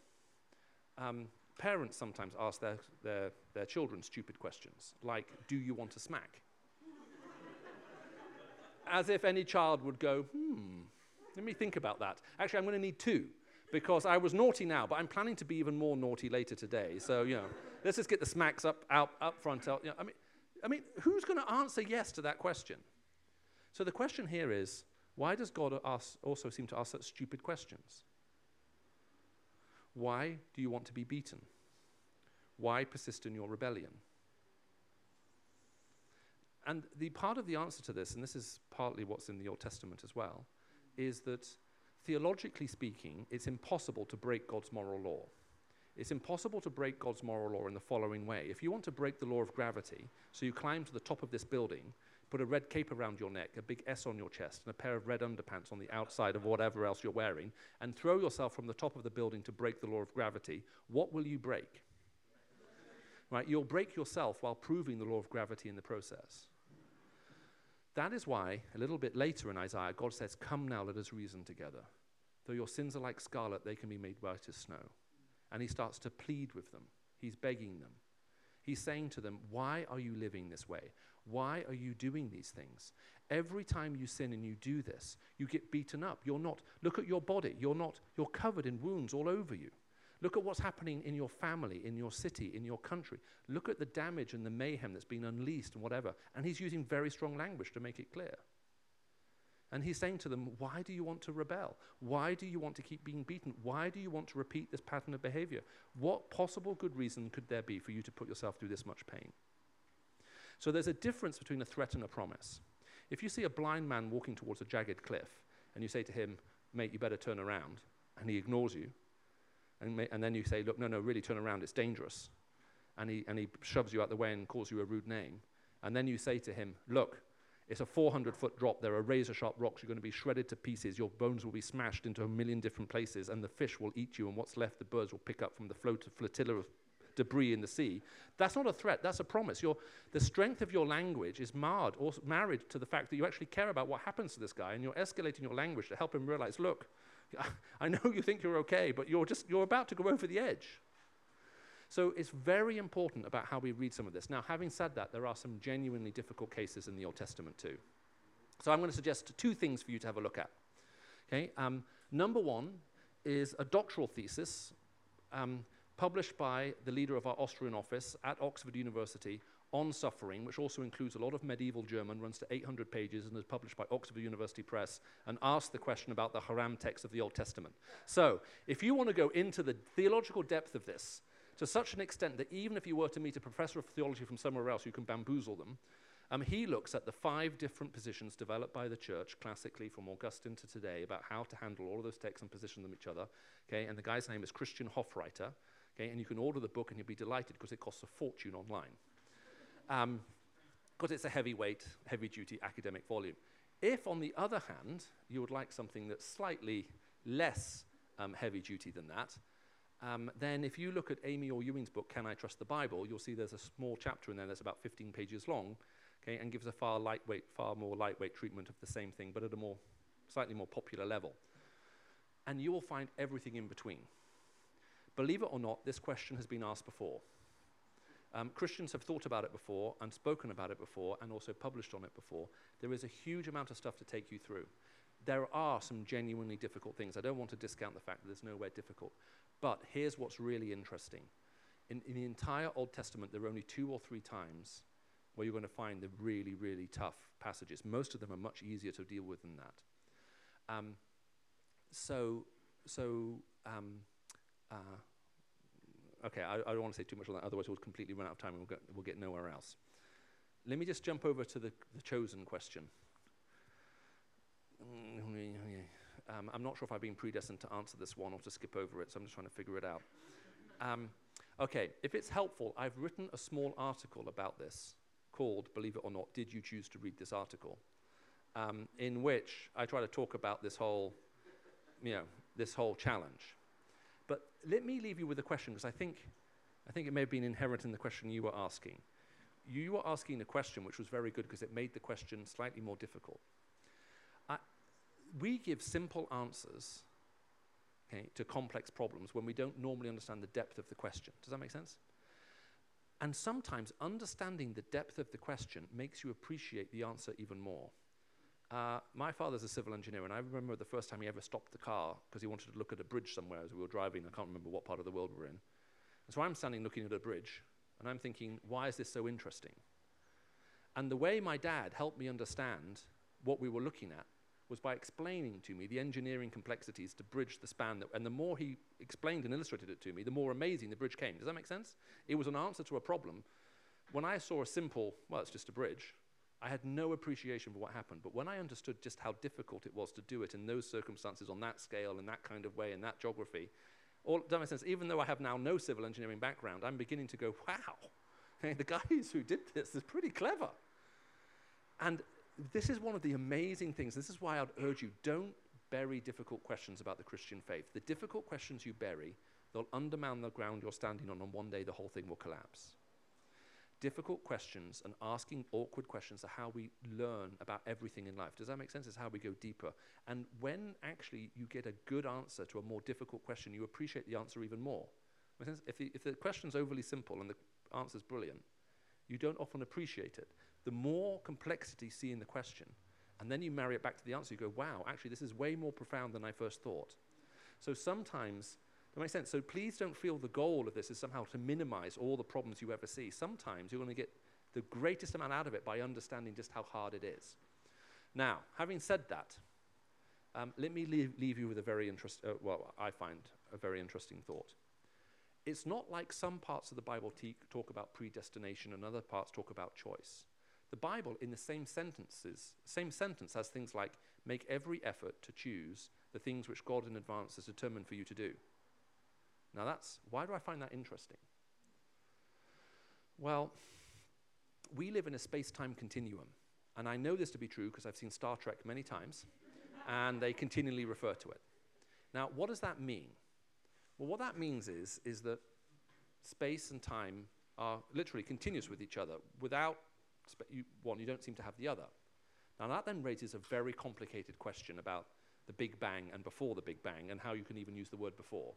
Um, Parents sometimes ask their, their, their children stupid questions, like, Do you want a smack? As if any child would go, Hmm, let me think about that. Actually, I'm going to need two because I was naughty now, but I'm planning to be even more naughty later today. So, you know, let's just get the smacks up, out, up front. Out, you know, I, mean, I mean, who's going to answer yes to that question? So the question here is why does God ask, also seem to ask such stupid questions? Why do you want to be beaten? Why persist in your rebellion? And the part of the answer to this, and this is partly what's in the Old Testament as well, is that theologically speaking, it's impossible to break God's moral law. It's impossible to break God's moral law in the following way. If you want to break the law of gravity, so you climb to the top of this building, put a red cape around your neck, a big S on your chest, and a pair of red underpants on the outside of whatever else you're wearing, and throw yourself from the top of the building to break the law of gravity, what will you break? Right? You'll break yourself while proving the law of gravity in the process. That is why, a little bit later in Isaiah, God says, Come now, let us reason together. Though your sins are like scarlet, they can be made white as snow. And he starts to plead with them. He's begging them. He's saying to them, Why are you living this way? Why are you doing these things? Every time you sin and you do this, you get beaten up. You're not, look at your body. You're not, you're covered in wounds all over you. Look at what's happening in your family, in your city, in your country. Look at the damage and the mayhem that's been unleashed and whatever. And he's using very strong language to make it clear. And he's saying to them, Why do you want to rebel? Why do you want to keep being beaten? Why do you want to repeat this pattern of behavior? What possible good reason could there be for you to put yourself through this much pain? So there's a difference between a threat and a promise. If you see a blind man walking towards a jagged cliff and you say to him, mate, you better turn around, and he ignores you, and, and then you say, look, no, no, really turn around, it's dangerous, and he, and he shoves you out the way and calls you a rude name, and then you say to him, look, it's a 400 foot drop. There are razor sharp rocks. You're going to be shredded to pieces. Your bones will be smashed into a million different places, and the fish will eat you, and what's left, the birds will pick up from the flotilla of debris in the sea. That's not a threat, that's a promise. Your, the strength of your language is marred or married to the fact that you actually care about what happens to this guy, and you're escalating your language to help him realize look, I know you think you're okay, but you're, just, you're about to go over the edge. So it's very important about how we read some of this. Now, having said that, there are some genuinely difficult cases in the Old Testament too. So I'm going to suggest two things for you to have a look at. Okay, um, number one is a doctoral thesis um, published by the leader of our Austrian office at Oxford University on suffering, which also includes a lot of medieval German, runs to 800 pages, and is published by Oxford University Press, and asks the question about the herem text of the Old Testament. So, if you want to go into the theological depth of this to such an extent that even if you were to meet a professor of theology from somewhere else, you can bamboozle them, um, he looks at the five different positions developed by the church, classically from Augustine to today, about how to handle all of those texts and position them each other. Okay, and the guy's name is Christian Hofreiter. Okay, and you can order the book and you'll be delighted because it costs a fortune online. Um, because it's a heavyweight, heavy duty academic volume. If, on the other hand, you would like something that's slightly less um, heavy duty than that, um, then if you look at Amy Orr-Ewing's book, Can I Trust the Bible, you'll see there's a small chapter in there that's about 15 pages long, okay, and gives a far lightweight, far more lightweight treatment of the same thing, but at a more, slightly more popular level. And you will find everything in between. Believe it or not, this question has been asked before. Um, Christians have thought about it before and spoken about it before and also published on it before. There is a huge amount of stuff to take you through. There are some genuinely difficult things. I don't want to discount the fact that there's nowhere difficult. But here's what's really interesting. In, in the entire Old Testament, there are only two or three times where you're going to find the really, really tough passages. Most of them are much easier to deal with than that. Um, so, so um, uh, okay, I, I, don't want to say too much on that, otherwise we'll completely run out of time and we'll get, we'll get nowhere else. Let me just jump over to the, the chosen question. Um, I'm not sure if I've been predestined to answer this one or to skip over it, so I'm just trying to figure it out. Um, okay, if it's helpful, I've written a small article about this called, believe it or not, Did You Choose to Read This Article? Um, in which I try to talk about this whole, you know, this whole challenge. But let me leave you with a question, because I think, I think it may have been inherent in the question you were asking. You were asking a question which was very good because it made the question slightly more difficult. I, we give simple answers okay, to complex problems when we don't normally understand the depth of the question. Does that make sense? And sometimes understanding the depth of the question makes you appreciate the answer even more. Uh, my father's a civil engineer, and I remember the first time he ever stopped the car because he wanted to look at a bridge somewhere as we were driving. I can't remember what part of the world we're in. And so I'm standing looking at a bridge, and I'm thinking, why is this so interesting? And the way my dad helped me understand what we were looking at was by explaining to me the engineering complexities to bridge the span. That, and the more he explained and illustrated it to me, the more amazing the bridge came. Does that make sense? It was an answer to a problem. When I saw a simple, well, it's just a bridge, I had no appreciation for what happened. But when I understood just how difficult it was to do it in those circumstances, on that scale, in that kind of way, in that geography, all, that make sense? Even though I have now no civil engineering background, I'm beginning to go, wow, the guys who did this is pretty clever. And this is one of the amazing things. This is why I'd urge you don't bury difficult questions about the Christian faith. The difficult questions you bury, they'll undermine the ground you're standing on, and one day the whole thing will collapse difficult questions and asking awkward questions are how we learn about everything in life. Does that make sense? It's how we go deeper. And when actually you get a good answer to a more difficult question, you appreciate the answer even more. If the, if the question's overly simple and the answer's brilliant, you don't often appreciate it. The more complexity you see in the question, and then you marry it back to the answer, you go, wow, actually, this is way more profound than I first thought. So sometimes that makes sense. So please don't feel the goal of this is somehow to minimize all the problems you ever see. Sometimes you're going to get the greatest amount out of it by understanding just how hard it is. Now, having said that, um, let me leave, leave, you with a very interesting, uh, well, I find a very interesting thought. It's not like some parts of the Bible talk about predestination and other parts talk about choice. The Bible, in the same sentences, same sentence, has things like make every effort to choose the things which God in advance has determined for you to do. Now, that's why do I find that interesting? Well, we live in a space time continuum. And I know this to be true because I've seen Star Trek many times, and they continually refer to it. Now, what does that mean? Well, what that means is, is that space and time are literally continuous with each other. Without you, one, you don't seem to have the other. Now, that then raises a very complicated question about the Big Bang and before the Big Bang, and how you can even use the word before.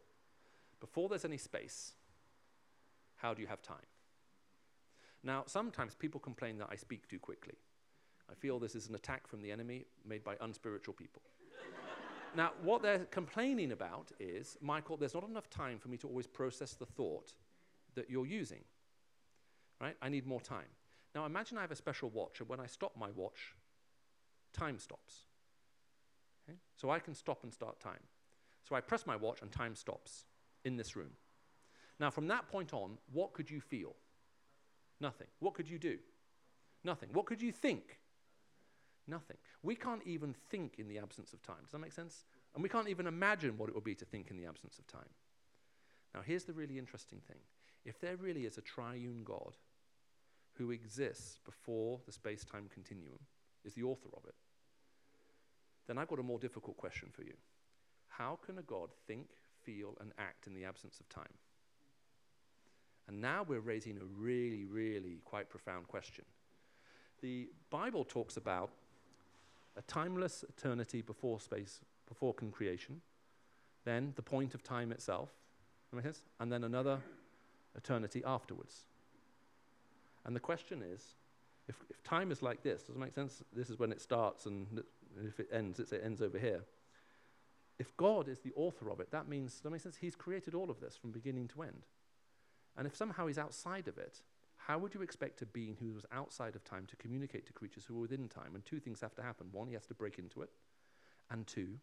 Before there's any space, how do you have time? Now, sometimes people complain that I speak too quickly. I feel this is an attack from the enemy made by unspiritual people. now, what they're complaining about is, Michael, there's not enough time for me to always process the thought that you're using. Right? I need more time. Now, imagine I have a special watch, and when I stop my watch, time stops. Okay? So I can stop and start time. So I press my watch, and time stops in this room. Now, from that point on, what could you feel? Nothing. What could you do? Nothing. What could you think? Nothing. We can't even think in the absence of time. Does that make sense? And we can't even imagine what it would be to think in the absence of time. Now, here's the really interesting thing if there really is a triune God who exists before the space time continuum, is the author of it, then I've got a more difficult question for you. How can a God think, feel, and act in the absence of time? And now we're raising a really, really quite profound question. The Bible talks about a timeless eternity before space, before creation, then the point of time itself, and then another eternity afterwards. And the question is, if, if time is like this, does it make sense? This is when it starts, and if it ends, it ends over here. If God is the author of it, that means, does that make sense? He's created all of this from beginning to end. And if somehow he's outside of it, how would you expect a being who was outside of time to communicate to creatures who are within time? And two things have to happen. One, he has to break into it. And two,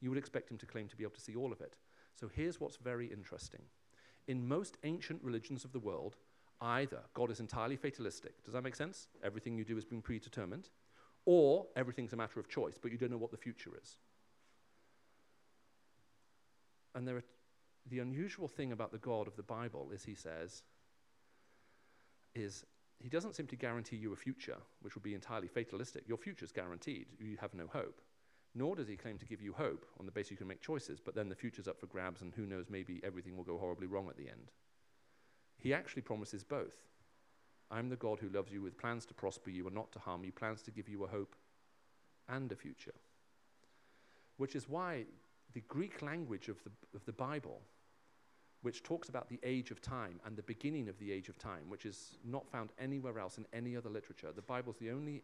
you would expect him to claim to be able to see all of it. So here's what's very interesting. In most ancient religions of the world, either God is entirely fatalistic. Does that make sense? Everything you do has been predetermined. Or everything's a matter of choice, but you don't know what the future is. And are the unusual thing about the God of the Bible is he says, is he doesn't simply guarantee you a future, which would be entirely fatalistic. Your future's guaranteed. You have no hope. Nor does he claim to give you hope on the basis you can make choices, but then the future's up for grabs, and who knows, maybe everything will go horribly wrong at the end. He actually promises both. I'm the God who loves you with plans to prosper you and not to harm you, plans to give you a hope and a future. Which is why the Greek language of the, of the Bible which talks about the age of time and the beginning of the age of time, which is not found anywhere else in any other literature. The Bible is the only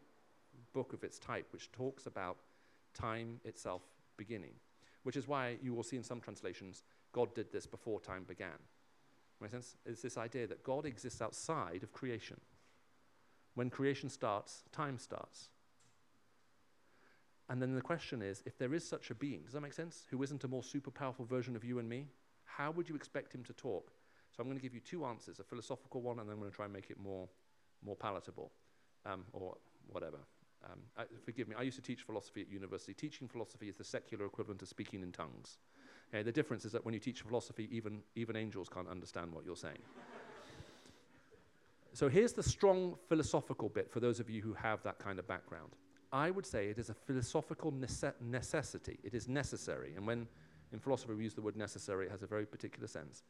book of its type which talks about time itself beginning, which is why you will see in some translations, God did this before time began. Make sense? It's this idea that God exists outside of creation. When creation starts, time starts. And then the question is if there is such a being, does that make sense? Who isn't a more super powerful version of you and me? How would you expect him to talk? So I'm going to give you two answers, a philosophical one, and then I'm going to try and make it more, more palatable, um, or whatever. Um, forgive me, I used to teach philosophy at university. Teaching philosophy is the secular equivalent of speaking in tongues. Okay, the difference is that when you teach philosophy, even, even angels can't understand what you're saying. so here's the strong philosophical bit for those of you who have that kind of background. I would say it is a philosophical nece- necessity. It is necessary. And when in philosophy we use the word necessary, it has a very particular sense.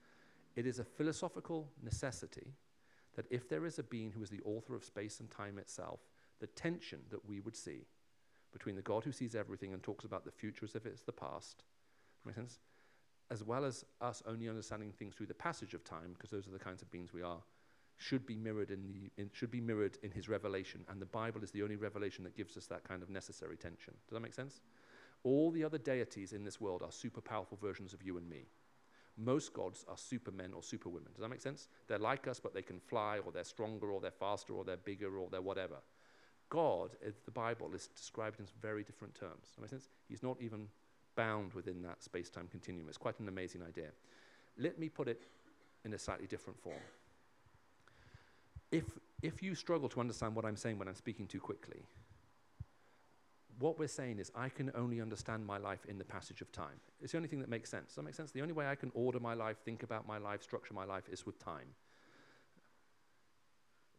It is a philosophical necessity that if there is a being who is the author of space and time itself, the tension that we would see between the God who sees everything and talks about the future as if it's the past, makes sense? As well as us only understanding things through the passage of time, because those are the kinds of beings we are, should be mirrored in the in, should be mirrored in his revelation, and the Bible is the only revelation that gives us that kind of necessary tension. Does that make sense? All the other deities in this world are super powerful versions of you and me. Most gods are supermen or superwomen. Does that make sense? They're like us, but they can fly, or they're stronger, or they're faster, or they're bigger, or they're whatever. God, the Bible, is described in very different terms. Does that make sense? He's not even bound within that space time continuum. It's quite an amazing idea. Let me put it in a slightly different form. If, if you struggle to understand what I'm saying when I'm speaking too quickly, what we're saying is I can only understand my life in the passage of time. It's the only thing that makes sense. Does that make sense? The only way I can order my life, think about my life, structure my life is with time.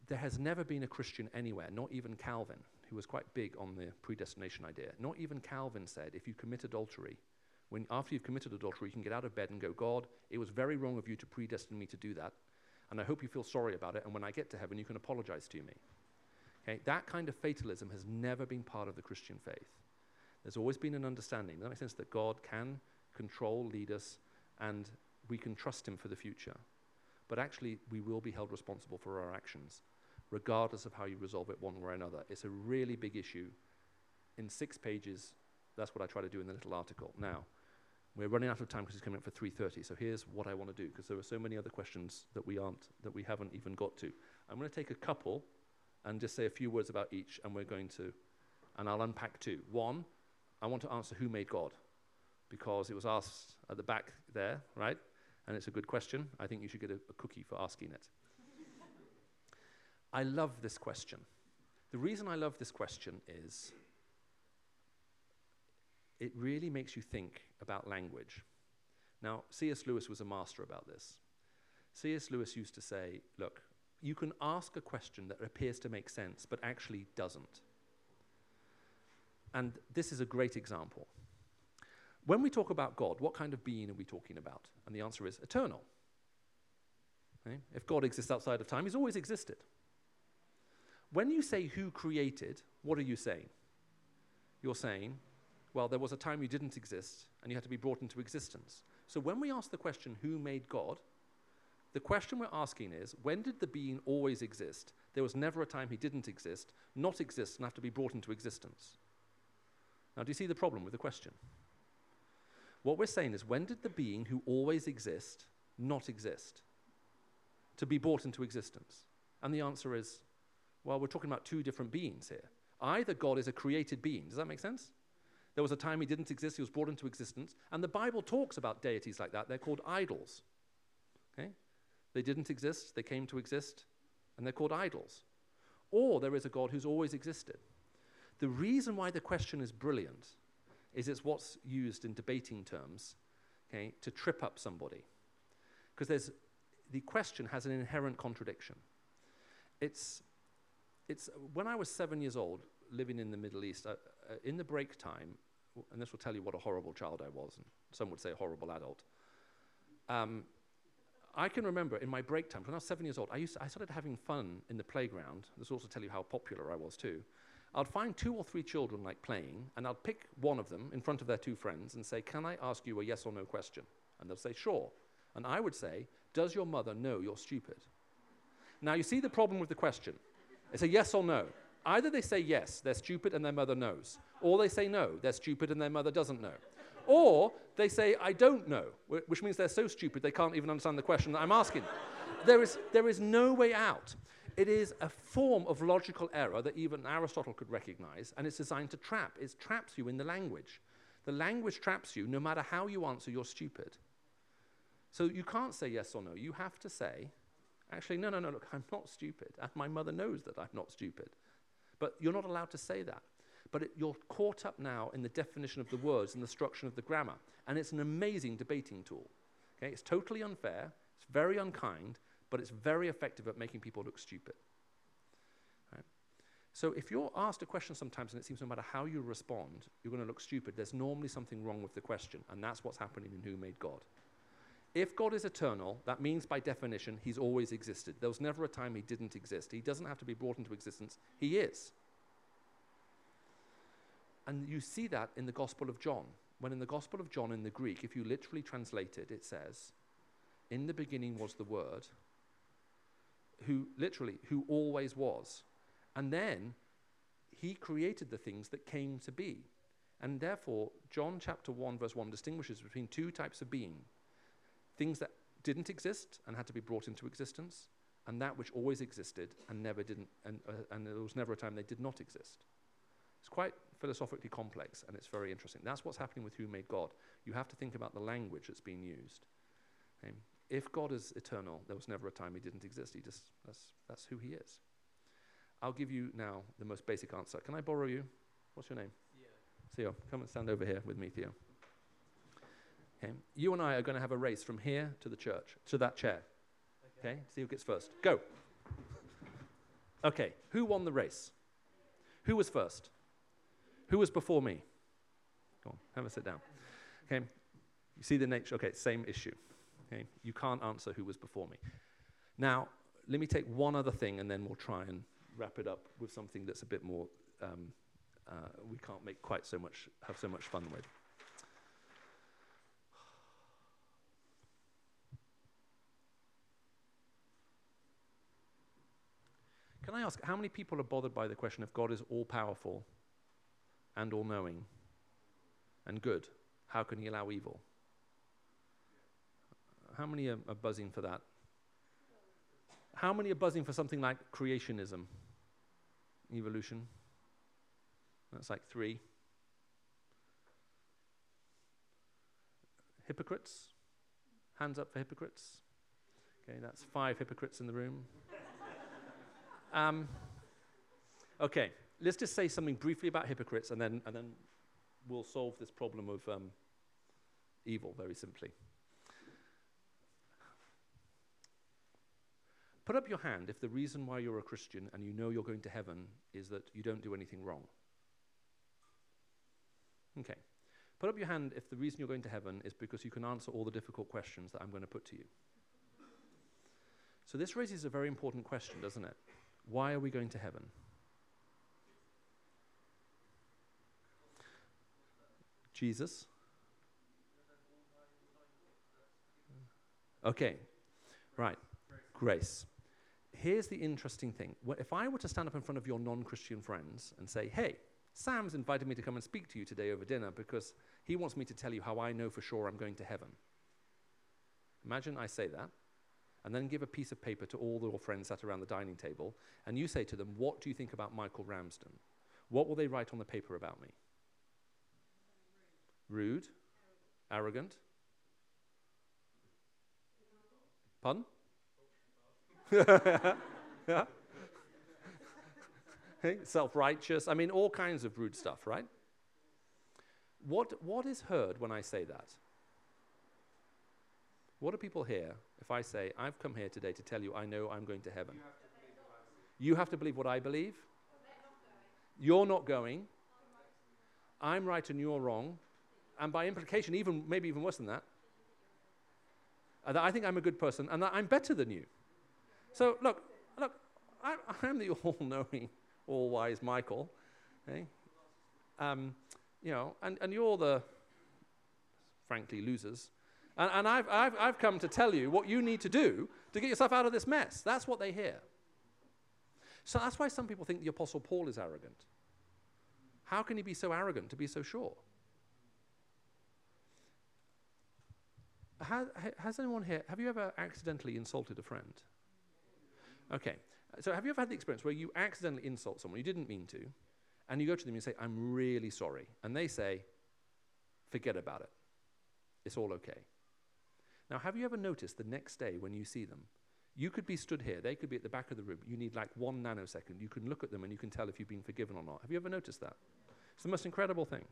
There has never been a Christian anywhere, not even Calvin, who was quite big on the predestination idea. Not even Calvin said if you commit adultery, when after you've committed adultery, you can get out of bed and go, God, it was very wrong of you to predestine me to do that, and I hope you feel sorry about it, and when I get to heaven, you can apologize to me. Okay? That kind of fatalism has never been part of the Christian faith. There's always been an understanding, that makes sense, that God can control, lead us, and we can trust Him for the future. But actually, we will be held responsible for our actions, regardless of how you resolve it one way or another. It's a really big issue. In six pages, that's what I try to do in the little article. Now, we're running out of time because it's coming up for 3.30, so here's what I want to do, because there are so many other questions that we aren't, that we haven't even got to. I'm going to take a couple and just say a few words about each, and we're going to, and I'll unpack two. One, I want to answer who made God, because it was asked at the back there, right? And it's a good question. I think you should get a, a cookie for asking it. I love this question. The reason I love this question is it really makes you think about language. Now, C.S. Lewis was a master about this. C.S. Lewis used to say, look, you can ask a question that appears to make sense but actually doesn't. And this is a great example. When we talk about God, what kind of being are we talking about? And the answer is eternal. Okay? If God exists outside of time, he's always existed. When you say who created, what are you saying? You're saying, well, there was a time you didn't exist and you had to be brought into existence. So when we ask the question, who made God? The question we're asking is, when did the being always exist? There was never a time he didn't exist, not exist, and have to be brought into existence. Now, do you see the problem with the question? What we're saying is, when did the being who always exist not exist? To be brought into existence. And the answer is, well, we're talking about two different beings here. Either God is a created being. Does that make sense? There was a time he didn't exist, he was brought into existence. And the Bible talks about deities like that. They're called idols. Okay? They didn't exist, they came to exist, and they're called idols. Or there is a God who's always existed. The reason why the question is brilliant is it's what's used in debating terms okay, to trip up somebody. Because there's the question has an inherent contradiction. It's, it's when I was seven years old, living in the Middle East, uh, uh, in the break time, and this will tell you what a horrible child I was, and some would say a horrible adult. Um, I can remember in my break time, when I was seven years old, I, used to, I started having fun in the playground. This will also tell you how popular I was too. I'd find two or three children like playing, and I'd pick one of them in front of their two friends and say, Can I ask you a yes or no question? And they'll say, Sure. And I would say, Does your mother know you're stupid? Now, you see the problem with the question. It's a yes or no. Either they say yes, they're stupid and their mother knows, or they say no, they're stupid and their mother doesn't know. Or they say, I don't know, which means they're so stupid they can't even understand the question that I'm asking. there, is, there is no way out. It is a form of logical error that even Aristotle could recognize, and it's designed to trap. It traps you in the language. The language traps you no matter how you answer, you're stupid. So you can't say yes or no. You have to say, actually, no, no, no, look, I'm not stupid. And my mother knows that I'm not stupid. But you're not allowed to say that. But it, you're caught up now in the definition of the words and the structure of the grammar. And it's an amazing debating tool. Okay? It's totally unfair, it's very unkind, but it's very effective at making people look stupid. Right? So if you're asked a question sometimes and it seems no matter how you respond, you're going to look stupid, there's normally something wrong with the question. And that's what's happening in Who Made God. If God is eternal, that means by definition he's always existed. There was never a time he didn't exist. He doesn't have to be brought into existence, he is. And you see that in the Gospel of John. When in the Gospel of John in the Greek, if you literally translate it, it says, In the beginning was the Word, who literally, who always was. And then he created the things that came to be. And therefore, John chapter 1, verse 1 distinguishes between two types of being things that didn't exist and had to be brought into existence, and that which always existed and never didn't, and, uh, and there was never a time they did not exist. It's quite philosophically complex and it's very interesting. That's what's happening with who made God. You have to think about the language that's being used. Okay? If God is eternal, there was never a time he didn't exist. He just that's that's who he is. I'll give you now the most basic answer. Can I borrow you? What's your name? Theo. Theo, come and stand over here with me, Theo. Okay. You and I are going to have a race from here to the church, to that chair. Okay. okay? See who gets first. Go. Okay. Who won the race? Who was first? Who was before me? Go on, have a sit down. Okay. You see the nature? Okay, same issue. Okay. You can't answer who was before me. Now, let me take one other thing and then we'll try and wrap it up with something that's a bit more, um, uh, we can't make quite so much, have so much fun with. Can I ask, how many people are bothered by the question if God is all powerful and all knowing and good? How can he allow evil? How many are, are buzzing for that? How many are buzzing for something like creationism, evolution? That's like three. Hypocrites? Hands up for hypocrites. Okay, that's five hypocrites in the room. Um, okay, let's just say something briefly about hypocrites, and then, and then we'll solve this problem of um, evil very simply. Put up your hand if the reason why you're a Christian and you know you're going to heaven is that you don't do anything wrong. Okay. Put up your hand if the reason you're going to heaven is because you can answer all the difficult questions that I'm going to put to you. So, this raises a very important question, doesn't it? Why are we going to heaven? Jesus? Okay, right. Grace. Here's the interesting thing. If I were to stand up in front of your non Christian friends and say, hey, Sam's invited me to come and speak to you today over dinner because he wants me to tell you how I know for sure I'm going to heaven. Imagine I say that, and then give a piece of paper to all your friends sat around the dining table, and you say to them, What do you think about Michael Ramsden? What will they write on the paper about me? Rude? Arrogant? Pardon? Self righteous. I mean, all kinds of rude stuff, right? What, what is heard when I say that? What do people hear if I say, I've come here today to tell you I know I'm going to heaven? You have to believe what I believe. You're not going. I'm right and you're wrong. And by implication, even maybe even worse than that, that I think I'm a good person and that I'm better than you. So look, look, I, I'm the all-knowing, all-wise Michael, okay? Um, you know, and, and you're the, frankly, losers. And, and I've, I've, I've come to tell you what you need to do to get yourself out of this mess. That's what they hear. So that's why some people think the Apostle Paul is arrogant. How can he be so arrogant to be so sure? Has, has anyone here, have you ever accidentally insulted a friend? Okay. So have you ever had the experience where you accidentally insult someone, you didn't mean to, and you go to them and you say, I'm really sorry. And they say, forget about it. It's all okay. Now, have you ever noticed the next day when you see them, you could be stood here, they could be at the back of the room, you need like one nanosecond. You can look at them and you can tell if you've been forgiven or not. Have you ever noticed that? It's the most incredible thing.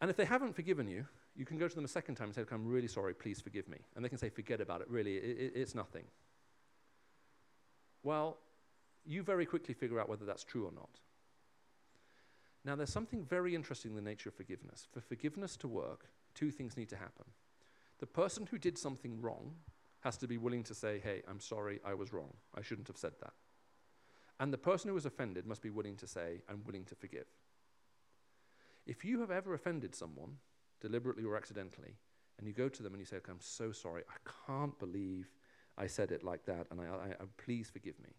And if they haven't forgiven you, you can go to them a second time and say, Look, I'm really sorry, please forgive me. And they can say, Forget about it, really, it, it, it's nothing. Well, you very quickly figure out whether that's true or not. Now, there's something very interesting in the nature of forgiveness. For forgiveness to work, two things need to happen. The person who did something wrong has to be willing to say, Hey, I'm sorry, I was wrong. I shouldn't have said that. And the person who was offended must be willing to say, I'm willing to forgive. If you have ever offended someone, deliberately or accidentally, and you go to them and you say, okay, I'm so sorry, I can't believe I said it like that, and I, I, I, please forgive me.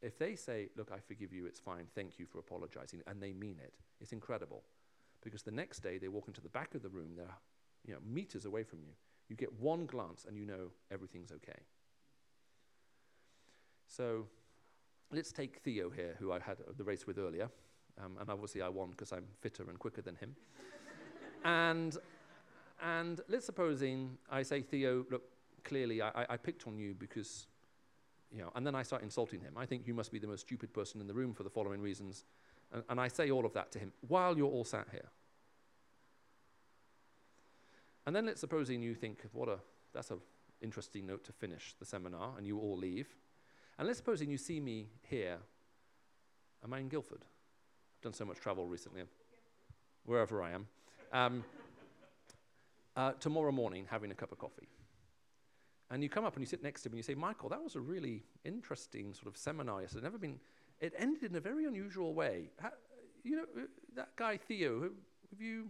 If they say, look, I forgive you, it's fine, thank you for apologizing, and they mean it, it's incredible. Because the next day they walk into the back of the room, they're you know, meters away from you. You get one glance and you know everything's okay. So let's take Theo here, who I had the race with earlier. Um, and obviously I won because I'm fitter and quicker than him. and, and let's supposing I say, Theo, look, clearly I, I picked on you because, you know, and then I start insulting him. I think you must be the most stupid person in the room for the following reasons. And, and I say all of that to him while you're all sat here. And then let's supposing you think, what a, that's an interesting note to finish the seminar, and you all leave. And let's supposing you see me here. Am I in Guildford? I've done so much travel recently, wherever I am. Um, uh, tomorrow morning, having a cup of coffee. And you come up and you sit next to me and you say, Michael, that was a really interesting sort of seminar yesterday. Never been, it ended in a very unusual way. How, you know, uh, that guy Theo, have, have you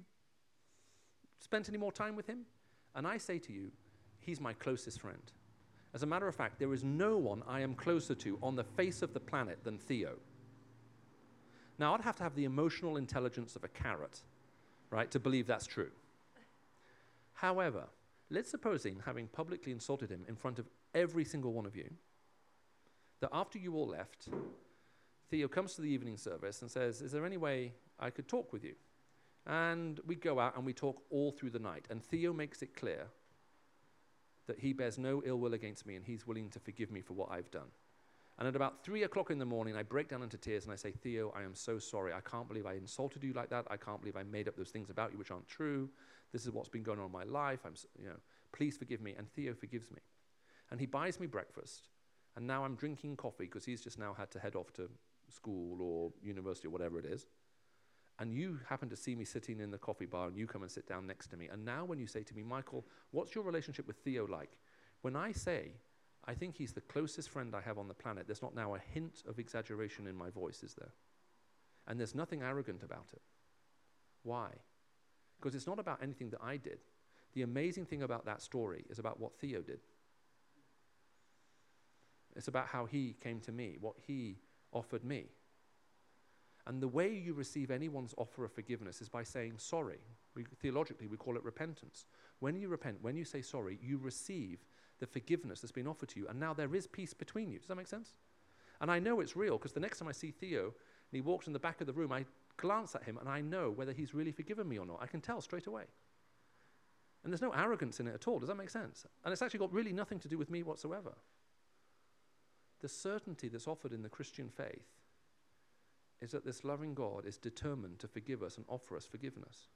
spent any more time with him? And I say to you, he's my closest friend. As a matter of fact, there is no one I am closer to on the face of the planet than Theo. Now, I'd have to have the emotional intelligence of a carrot, right, to believe that's true. However, let's supposing, having publicly insulted him in front of every single one of you, that after you all left, Theo comes to the evening service and says, Is there any way I could talk with you? And we go out and we talk all through the night. And Theo makes it clear that he bears no ill will against me and he's willing to forgive me for what I've done. And at about three o'clock in the morning, I break down into tears and I say, Theo, I am so sorry. I can't believe I insulted you like that. I can't believe I made up those things about you which aren't true. This is what's been going on in my life. I'm, you know, please forgive me. And Theo forgives me. and he buys me breakfast, and now I'm drinking coffee because he's just now had to head off to school or university or whatever it is, and you happen to see me sitting in the coffee bar and you come and sit down next to me, and now when you say to me, Michael, what's your relationship with Theo like? When I say, I think he's the closest friend I have on the planet, there's not now a hint of exaggeration in my voice, is there? And there's nothing arrogant about it. Why? Because it's not about anything that I did. The amazing thing about that story is about what Theo did. It's about how he came to me, what he offered me. And the way you receive anyone's offer of forgiveness is by saying sorry. We, theologically, we call it repentance. When you repent, when you say sorry, you receive the forgiveness that's been offered to you. And now there is peace between you. Does that make sense? And I know it's real because the next time I see Theo and he walks in the back of the room, I glance at him and I know whether he's really forgiven me or not. I can tell straight away. And there's no arrogance in it at all. Does that make sense? And it's actually got really nothing to do with me whatsoever. The certainty that's offered in the Christian faith is that this loving God is determined to forgive us and offer us forgiveness.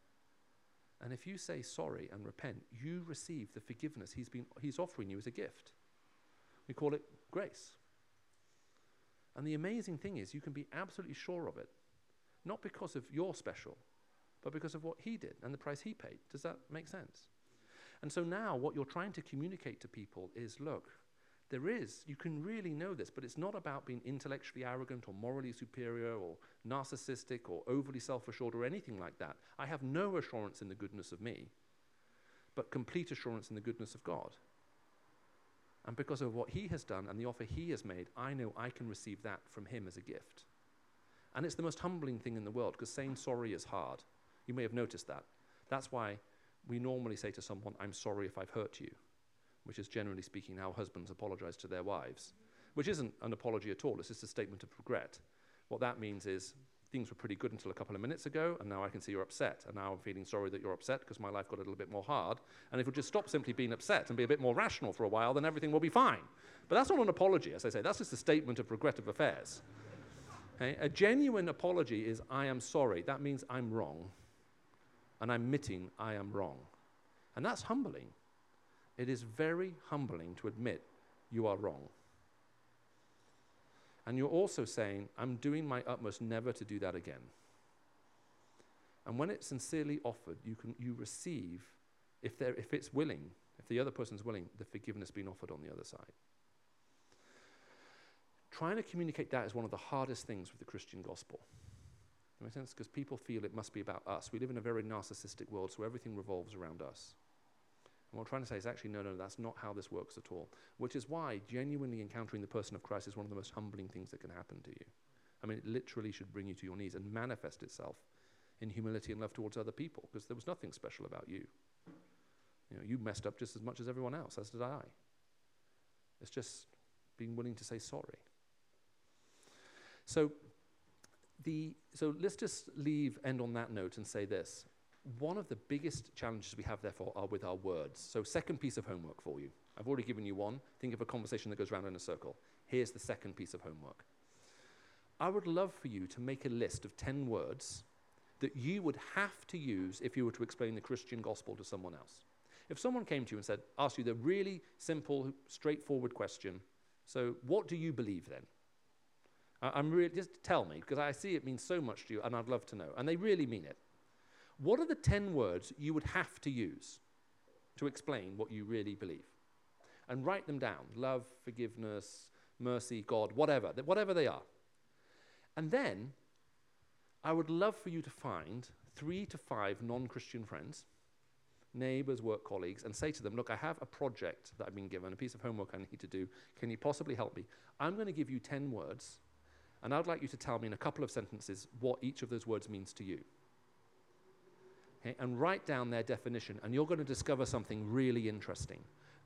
And if you say sorry and repent, you receive the forgiveness he's, been, he's offering you as a gift. We call it grace. And the amazing thing is, you can be absolutely sure of it, not because of your special, but because of what he did and the price he paid. Does that make sense? And so now, what you're trying to communicate to people is look, there is, you can really know this, but it's not about being intellectually arrogant or morally superior or narcissistic or overly self assured or anything like that. I have no assurance in the goodness of me, but complete assurance in the goodness of God. And because of what He has done and the offer He has made, I know I can receive that from Him as a gift. And it's the most humbling thing in the world because saying sorry is hard. You may have noticed that. That's why we normally say to someone, I'm sorry if I've hurt you which is generally speaking how husbands apologize to their wives, which isn't an apology at all, it's just a statement of regret. What that means is things were pretty good until a couple of minutes ago, and now I can see you're upset, and now I'm feeling sorry that you're upset because my life got a little bit more hard. And if we just stop simply being upset and be a bit more rational for a while, then everything will be fine. But that's not an apology, as I say, that's just a statement of regret of affairs. Okay? A genuine apology is I am sorry. That means I'm wrong, and I'm admitting I am wrong. And that's humbling. It is very humbling to admit you are wrong. And you're also saying, I'm doing my utmost never to do that again. And when it's sincerely offered, you, can, you receive, if, there, if it's willing, if the other person's willing, the forgiveness being offered on the other side. Trying to communicate that is one of the hardest things with the Christian gospel. Make sense? Because people feel it must be about us. We live in a very narcissistic world, so everything revolves around us. And what we're trying to say is actually, no, no, that's not how this works at all. Which is why genuinely encountering the person of Christ is one of the most humbling things that can happen to you. I mean, it literally should bring you to your knees and manifest itself in humility and love towards other people because there was nothing special about you. You know, you messed up just as much as everyone else, as did I. It's just being willing to say sorry. So, the, so let's just leave, end on that note and say this one of the biggest challenges we have, therefore, are with our words. So, second piece of homework for you. I've already given you one. Think of a conversation that goes round in a circle. Here's the second piece of homework. I would love for you to make a list of 10 words that you would have to use if you were to explain the Christian gospel to someone else. If someone came to you and said, asked you the really simple, straightforward question, so what do you believe then? I'm really, just tell me, because I see it means so much to you, and I'd love to know. And they really mean it. What are the 10 words you would have to use to explain what you really believe? And write them down love, forgiveness, mercy, God, whatever, whatever they are. And then I would love for you to find three to five non Christian friends, neighbors, work colleagues, and say to them, Look, I have a project that I've been given, a piece of homework I need to do. Can you possibly help me? I'm going to give you 10 words, and I'd like you to tell me in a couple of sentences what each of those words means to you okay, and write down their definition, and you're going to discover something really interesting.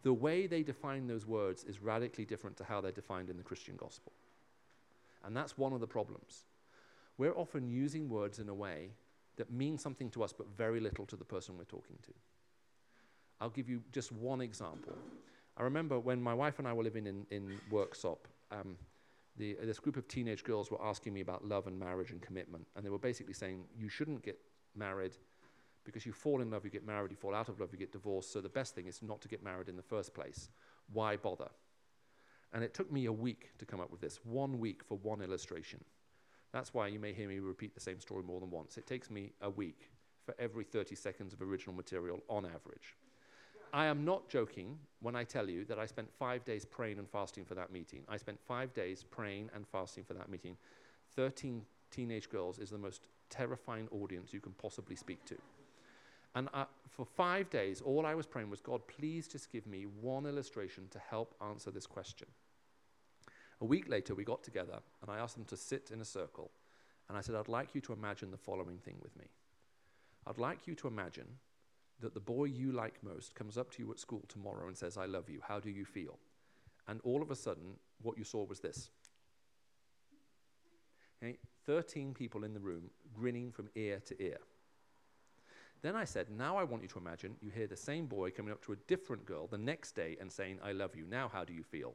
The way they define those words is radically different to how they're defined in the Christian gospel. And that's one of the problems. We're often using words in a way that mean something to us but very little to the person we're talking to. I'll give you just one example. I remember when my wife and I were living in, in Worksop, um, the, this group of teenage girls were asking me about love and marriage and commitment. And they were basically saying, you shouldn't get married because you fall in love, you get married, you fall out of love, you get divorced. So the best thing is not to get married in the first place. Why bother? And it took me a week to come up with this, one week for one illustration. That's why you may hear me repeat the same story more than once. It takes me a week for every 30 seconds of original material on average. I am not joking when I tell you that I spent five days praying and fasting for that meeting. I spent five days praying and fasting for that meeting. 13 teenage girls is the most terrifying audience you can possibly speak to. And uh, for five days, all I was praying was, God, please just give me one illustration to help answer this question. A week later, we got together and I asked them to sit in a circle. And I said, I'd like you to imagine the following thing with me. I'd like you to imagine that the boy you like most comes up to you at school tomorrow and says, I love you. How do you feel? And all of a sudden, what you saw was this. Okay? 13 people in the room grinning from ear to ear. Then I said, Now I want you to imagine you hear the same boy coming up to a different girl the next day and saying, I love you. Now, how do you feel?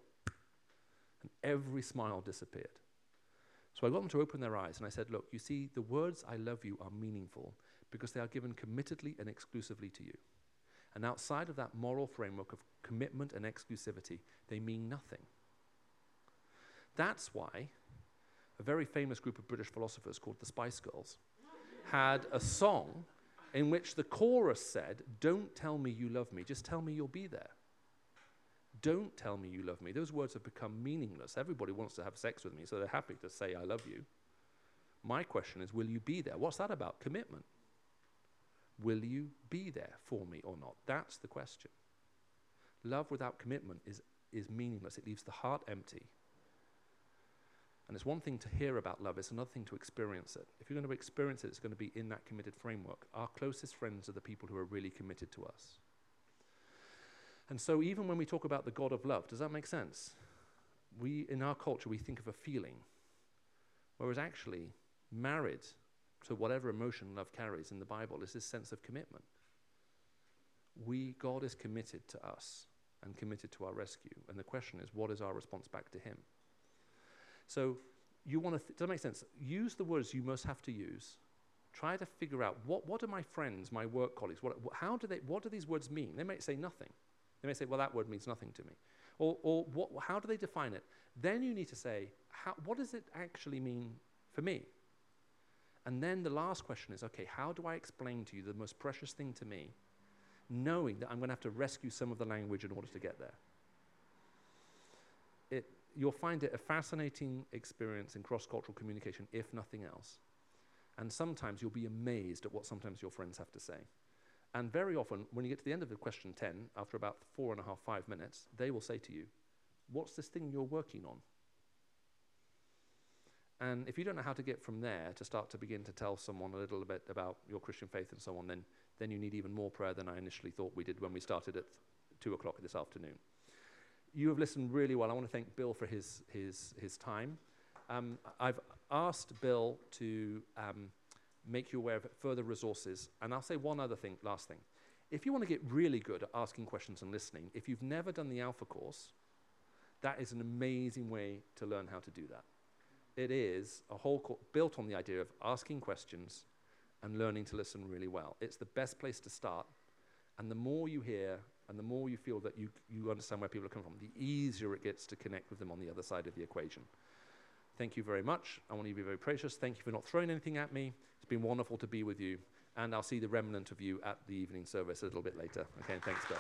And every smile disappeared. So I got them to open their eyes and I said, Look, you see, the words I love you are meaningful because they are given committedly and exclusively to you. And outside of that moral framework of commitment and exclusivity, they mean nothing. That's why a very famous group of British philosophers called the Spice Girls had a song in which the chorus said, Don't tell me you love me, just tell me you'll be there. Don't tell me you love me. Those words have become meaningless. Everybody wants to have sex with me, so they're happy to say, I love you. My question is, will you be there? What's that about? Commitment. Will you be there for me or not? That's the question. Love without commitment is, is meaningless, it leaves the heart empty. And it's one thing to hear about love, it's another thing to experience it. If you're going to experience it, it's going to be in that committed framework. Our closest friends are the people who are really committed to us. And so, even when we talk about the God of love, does that make sense? We, in our culture, we think of a feeling, whereas actually, married to whatever emotion love carries in the Bible is this sense of commitment. We, God is committed to us and committed to our rescue. And the question is, what is our response back to Him? So, you want to, th- does that make sense? Use the words you most have to use. Try to figure out what, what are my friends, my work colleagues, what, how do they, what do these words mean? They may say nothing. They may say, well, that word means nothing to me. Or, or what, how do they define it? Then you need to say, how, what does it actually mean for me? And then the last question is, okay, how do I explain to you the most precious thing to me, knowing that I'm going to have to rescue some of the language in order to get there? You'll find it a fascinating experience in cross cultural communication, if nothing else. And sometimes you'll be amazed at what sometimes your friends have to say. And very often, when you get to the end of the question 10, after about four and a half, five minutes, they will say to you, What's this thing you're working on? And if you don't know how to get from there to start to begin to tell someone a little bit about your Christian faith and so on, then, then you need even more prayer than I initially thought we did when we started at 2 o'clock this afternoon. You have listened really well. I want to thank Bill for his, his, his time. Um, I've asked Bill to um, make you aware of further resources. And I'll say one other thing, last thing. If you want to get really good at asking questions and listening, if you've never done the Alpha course, that is an amazing way to learn how to do that. It is a whole course built on the idea of asking questions and learning to listen really well. It's the best place to start. And the more you hear and the more you feel that you, you understand where people are coming from, the easier it gets to connect with them on the other side of the equation. Thank you very much. I want you to be very precious. Thank you for not throwing anything at me. It's been wonderful to be with you. And I'll see the remnant of you at the evening service a little bit later. Okay, thanks, Bill.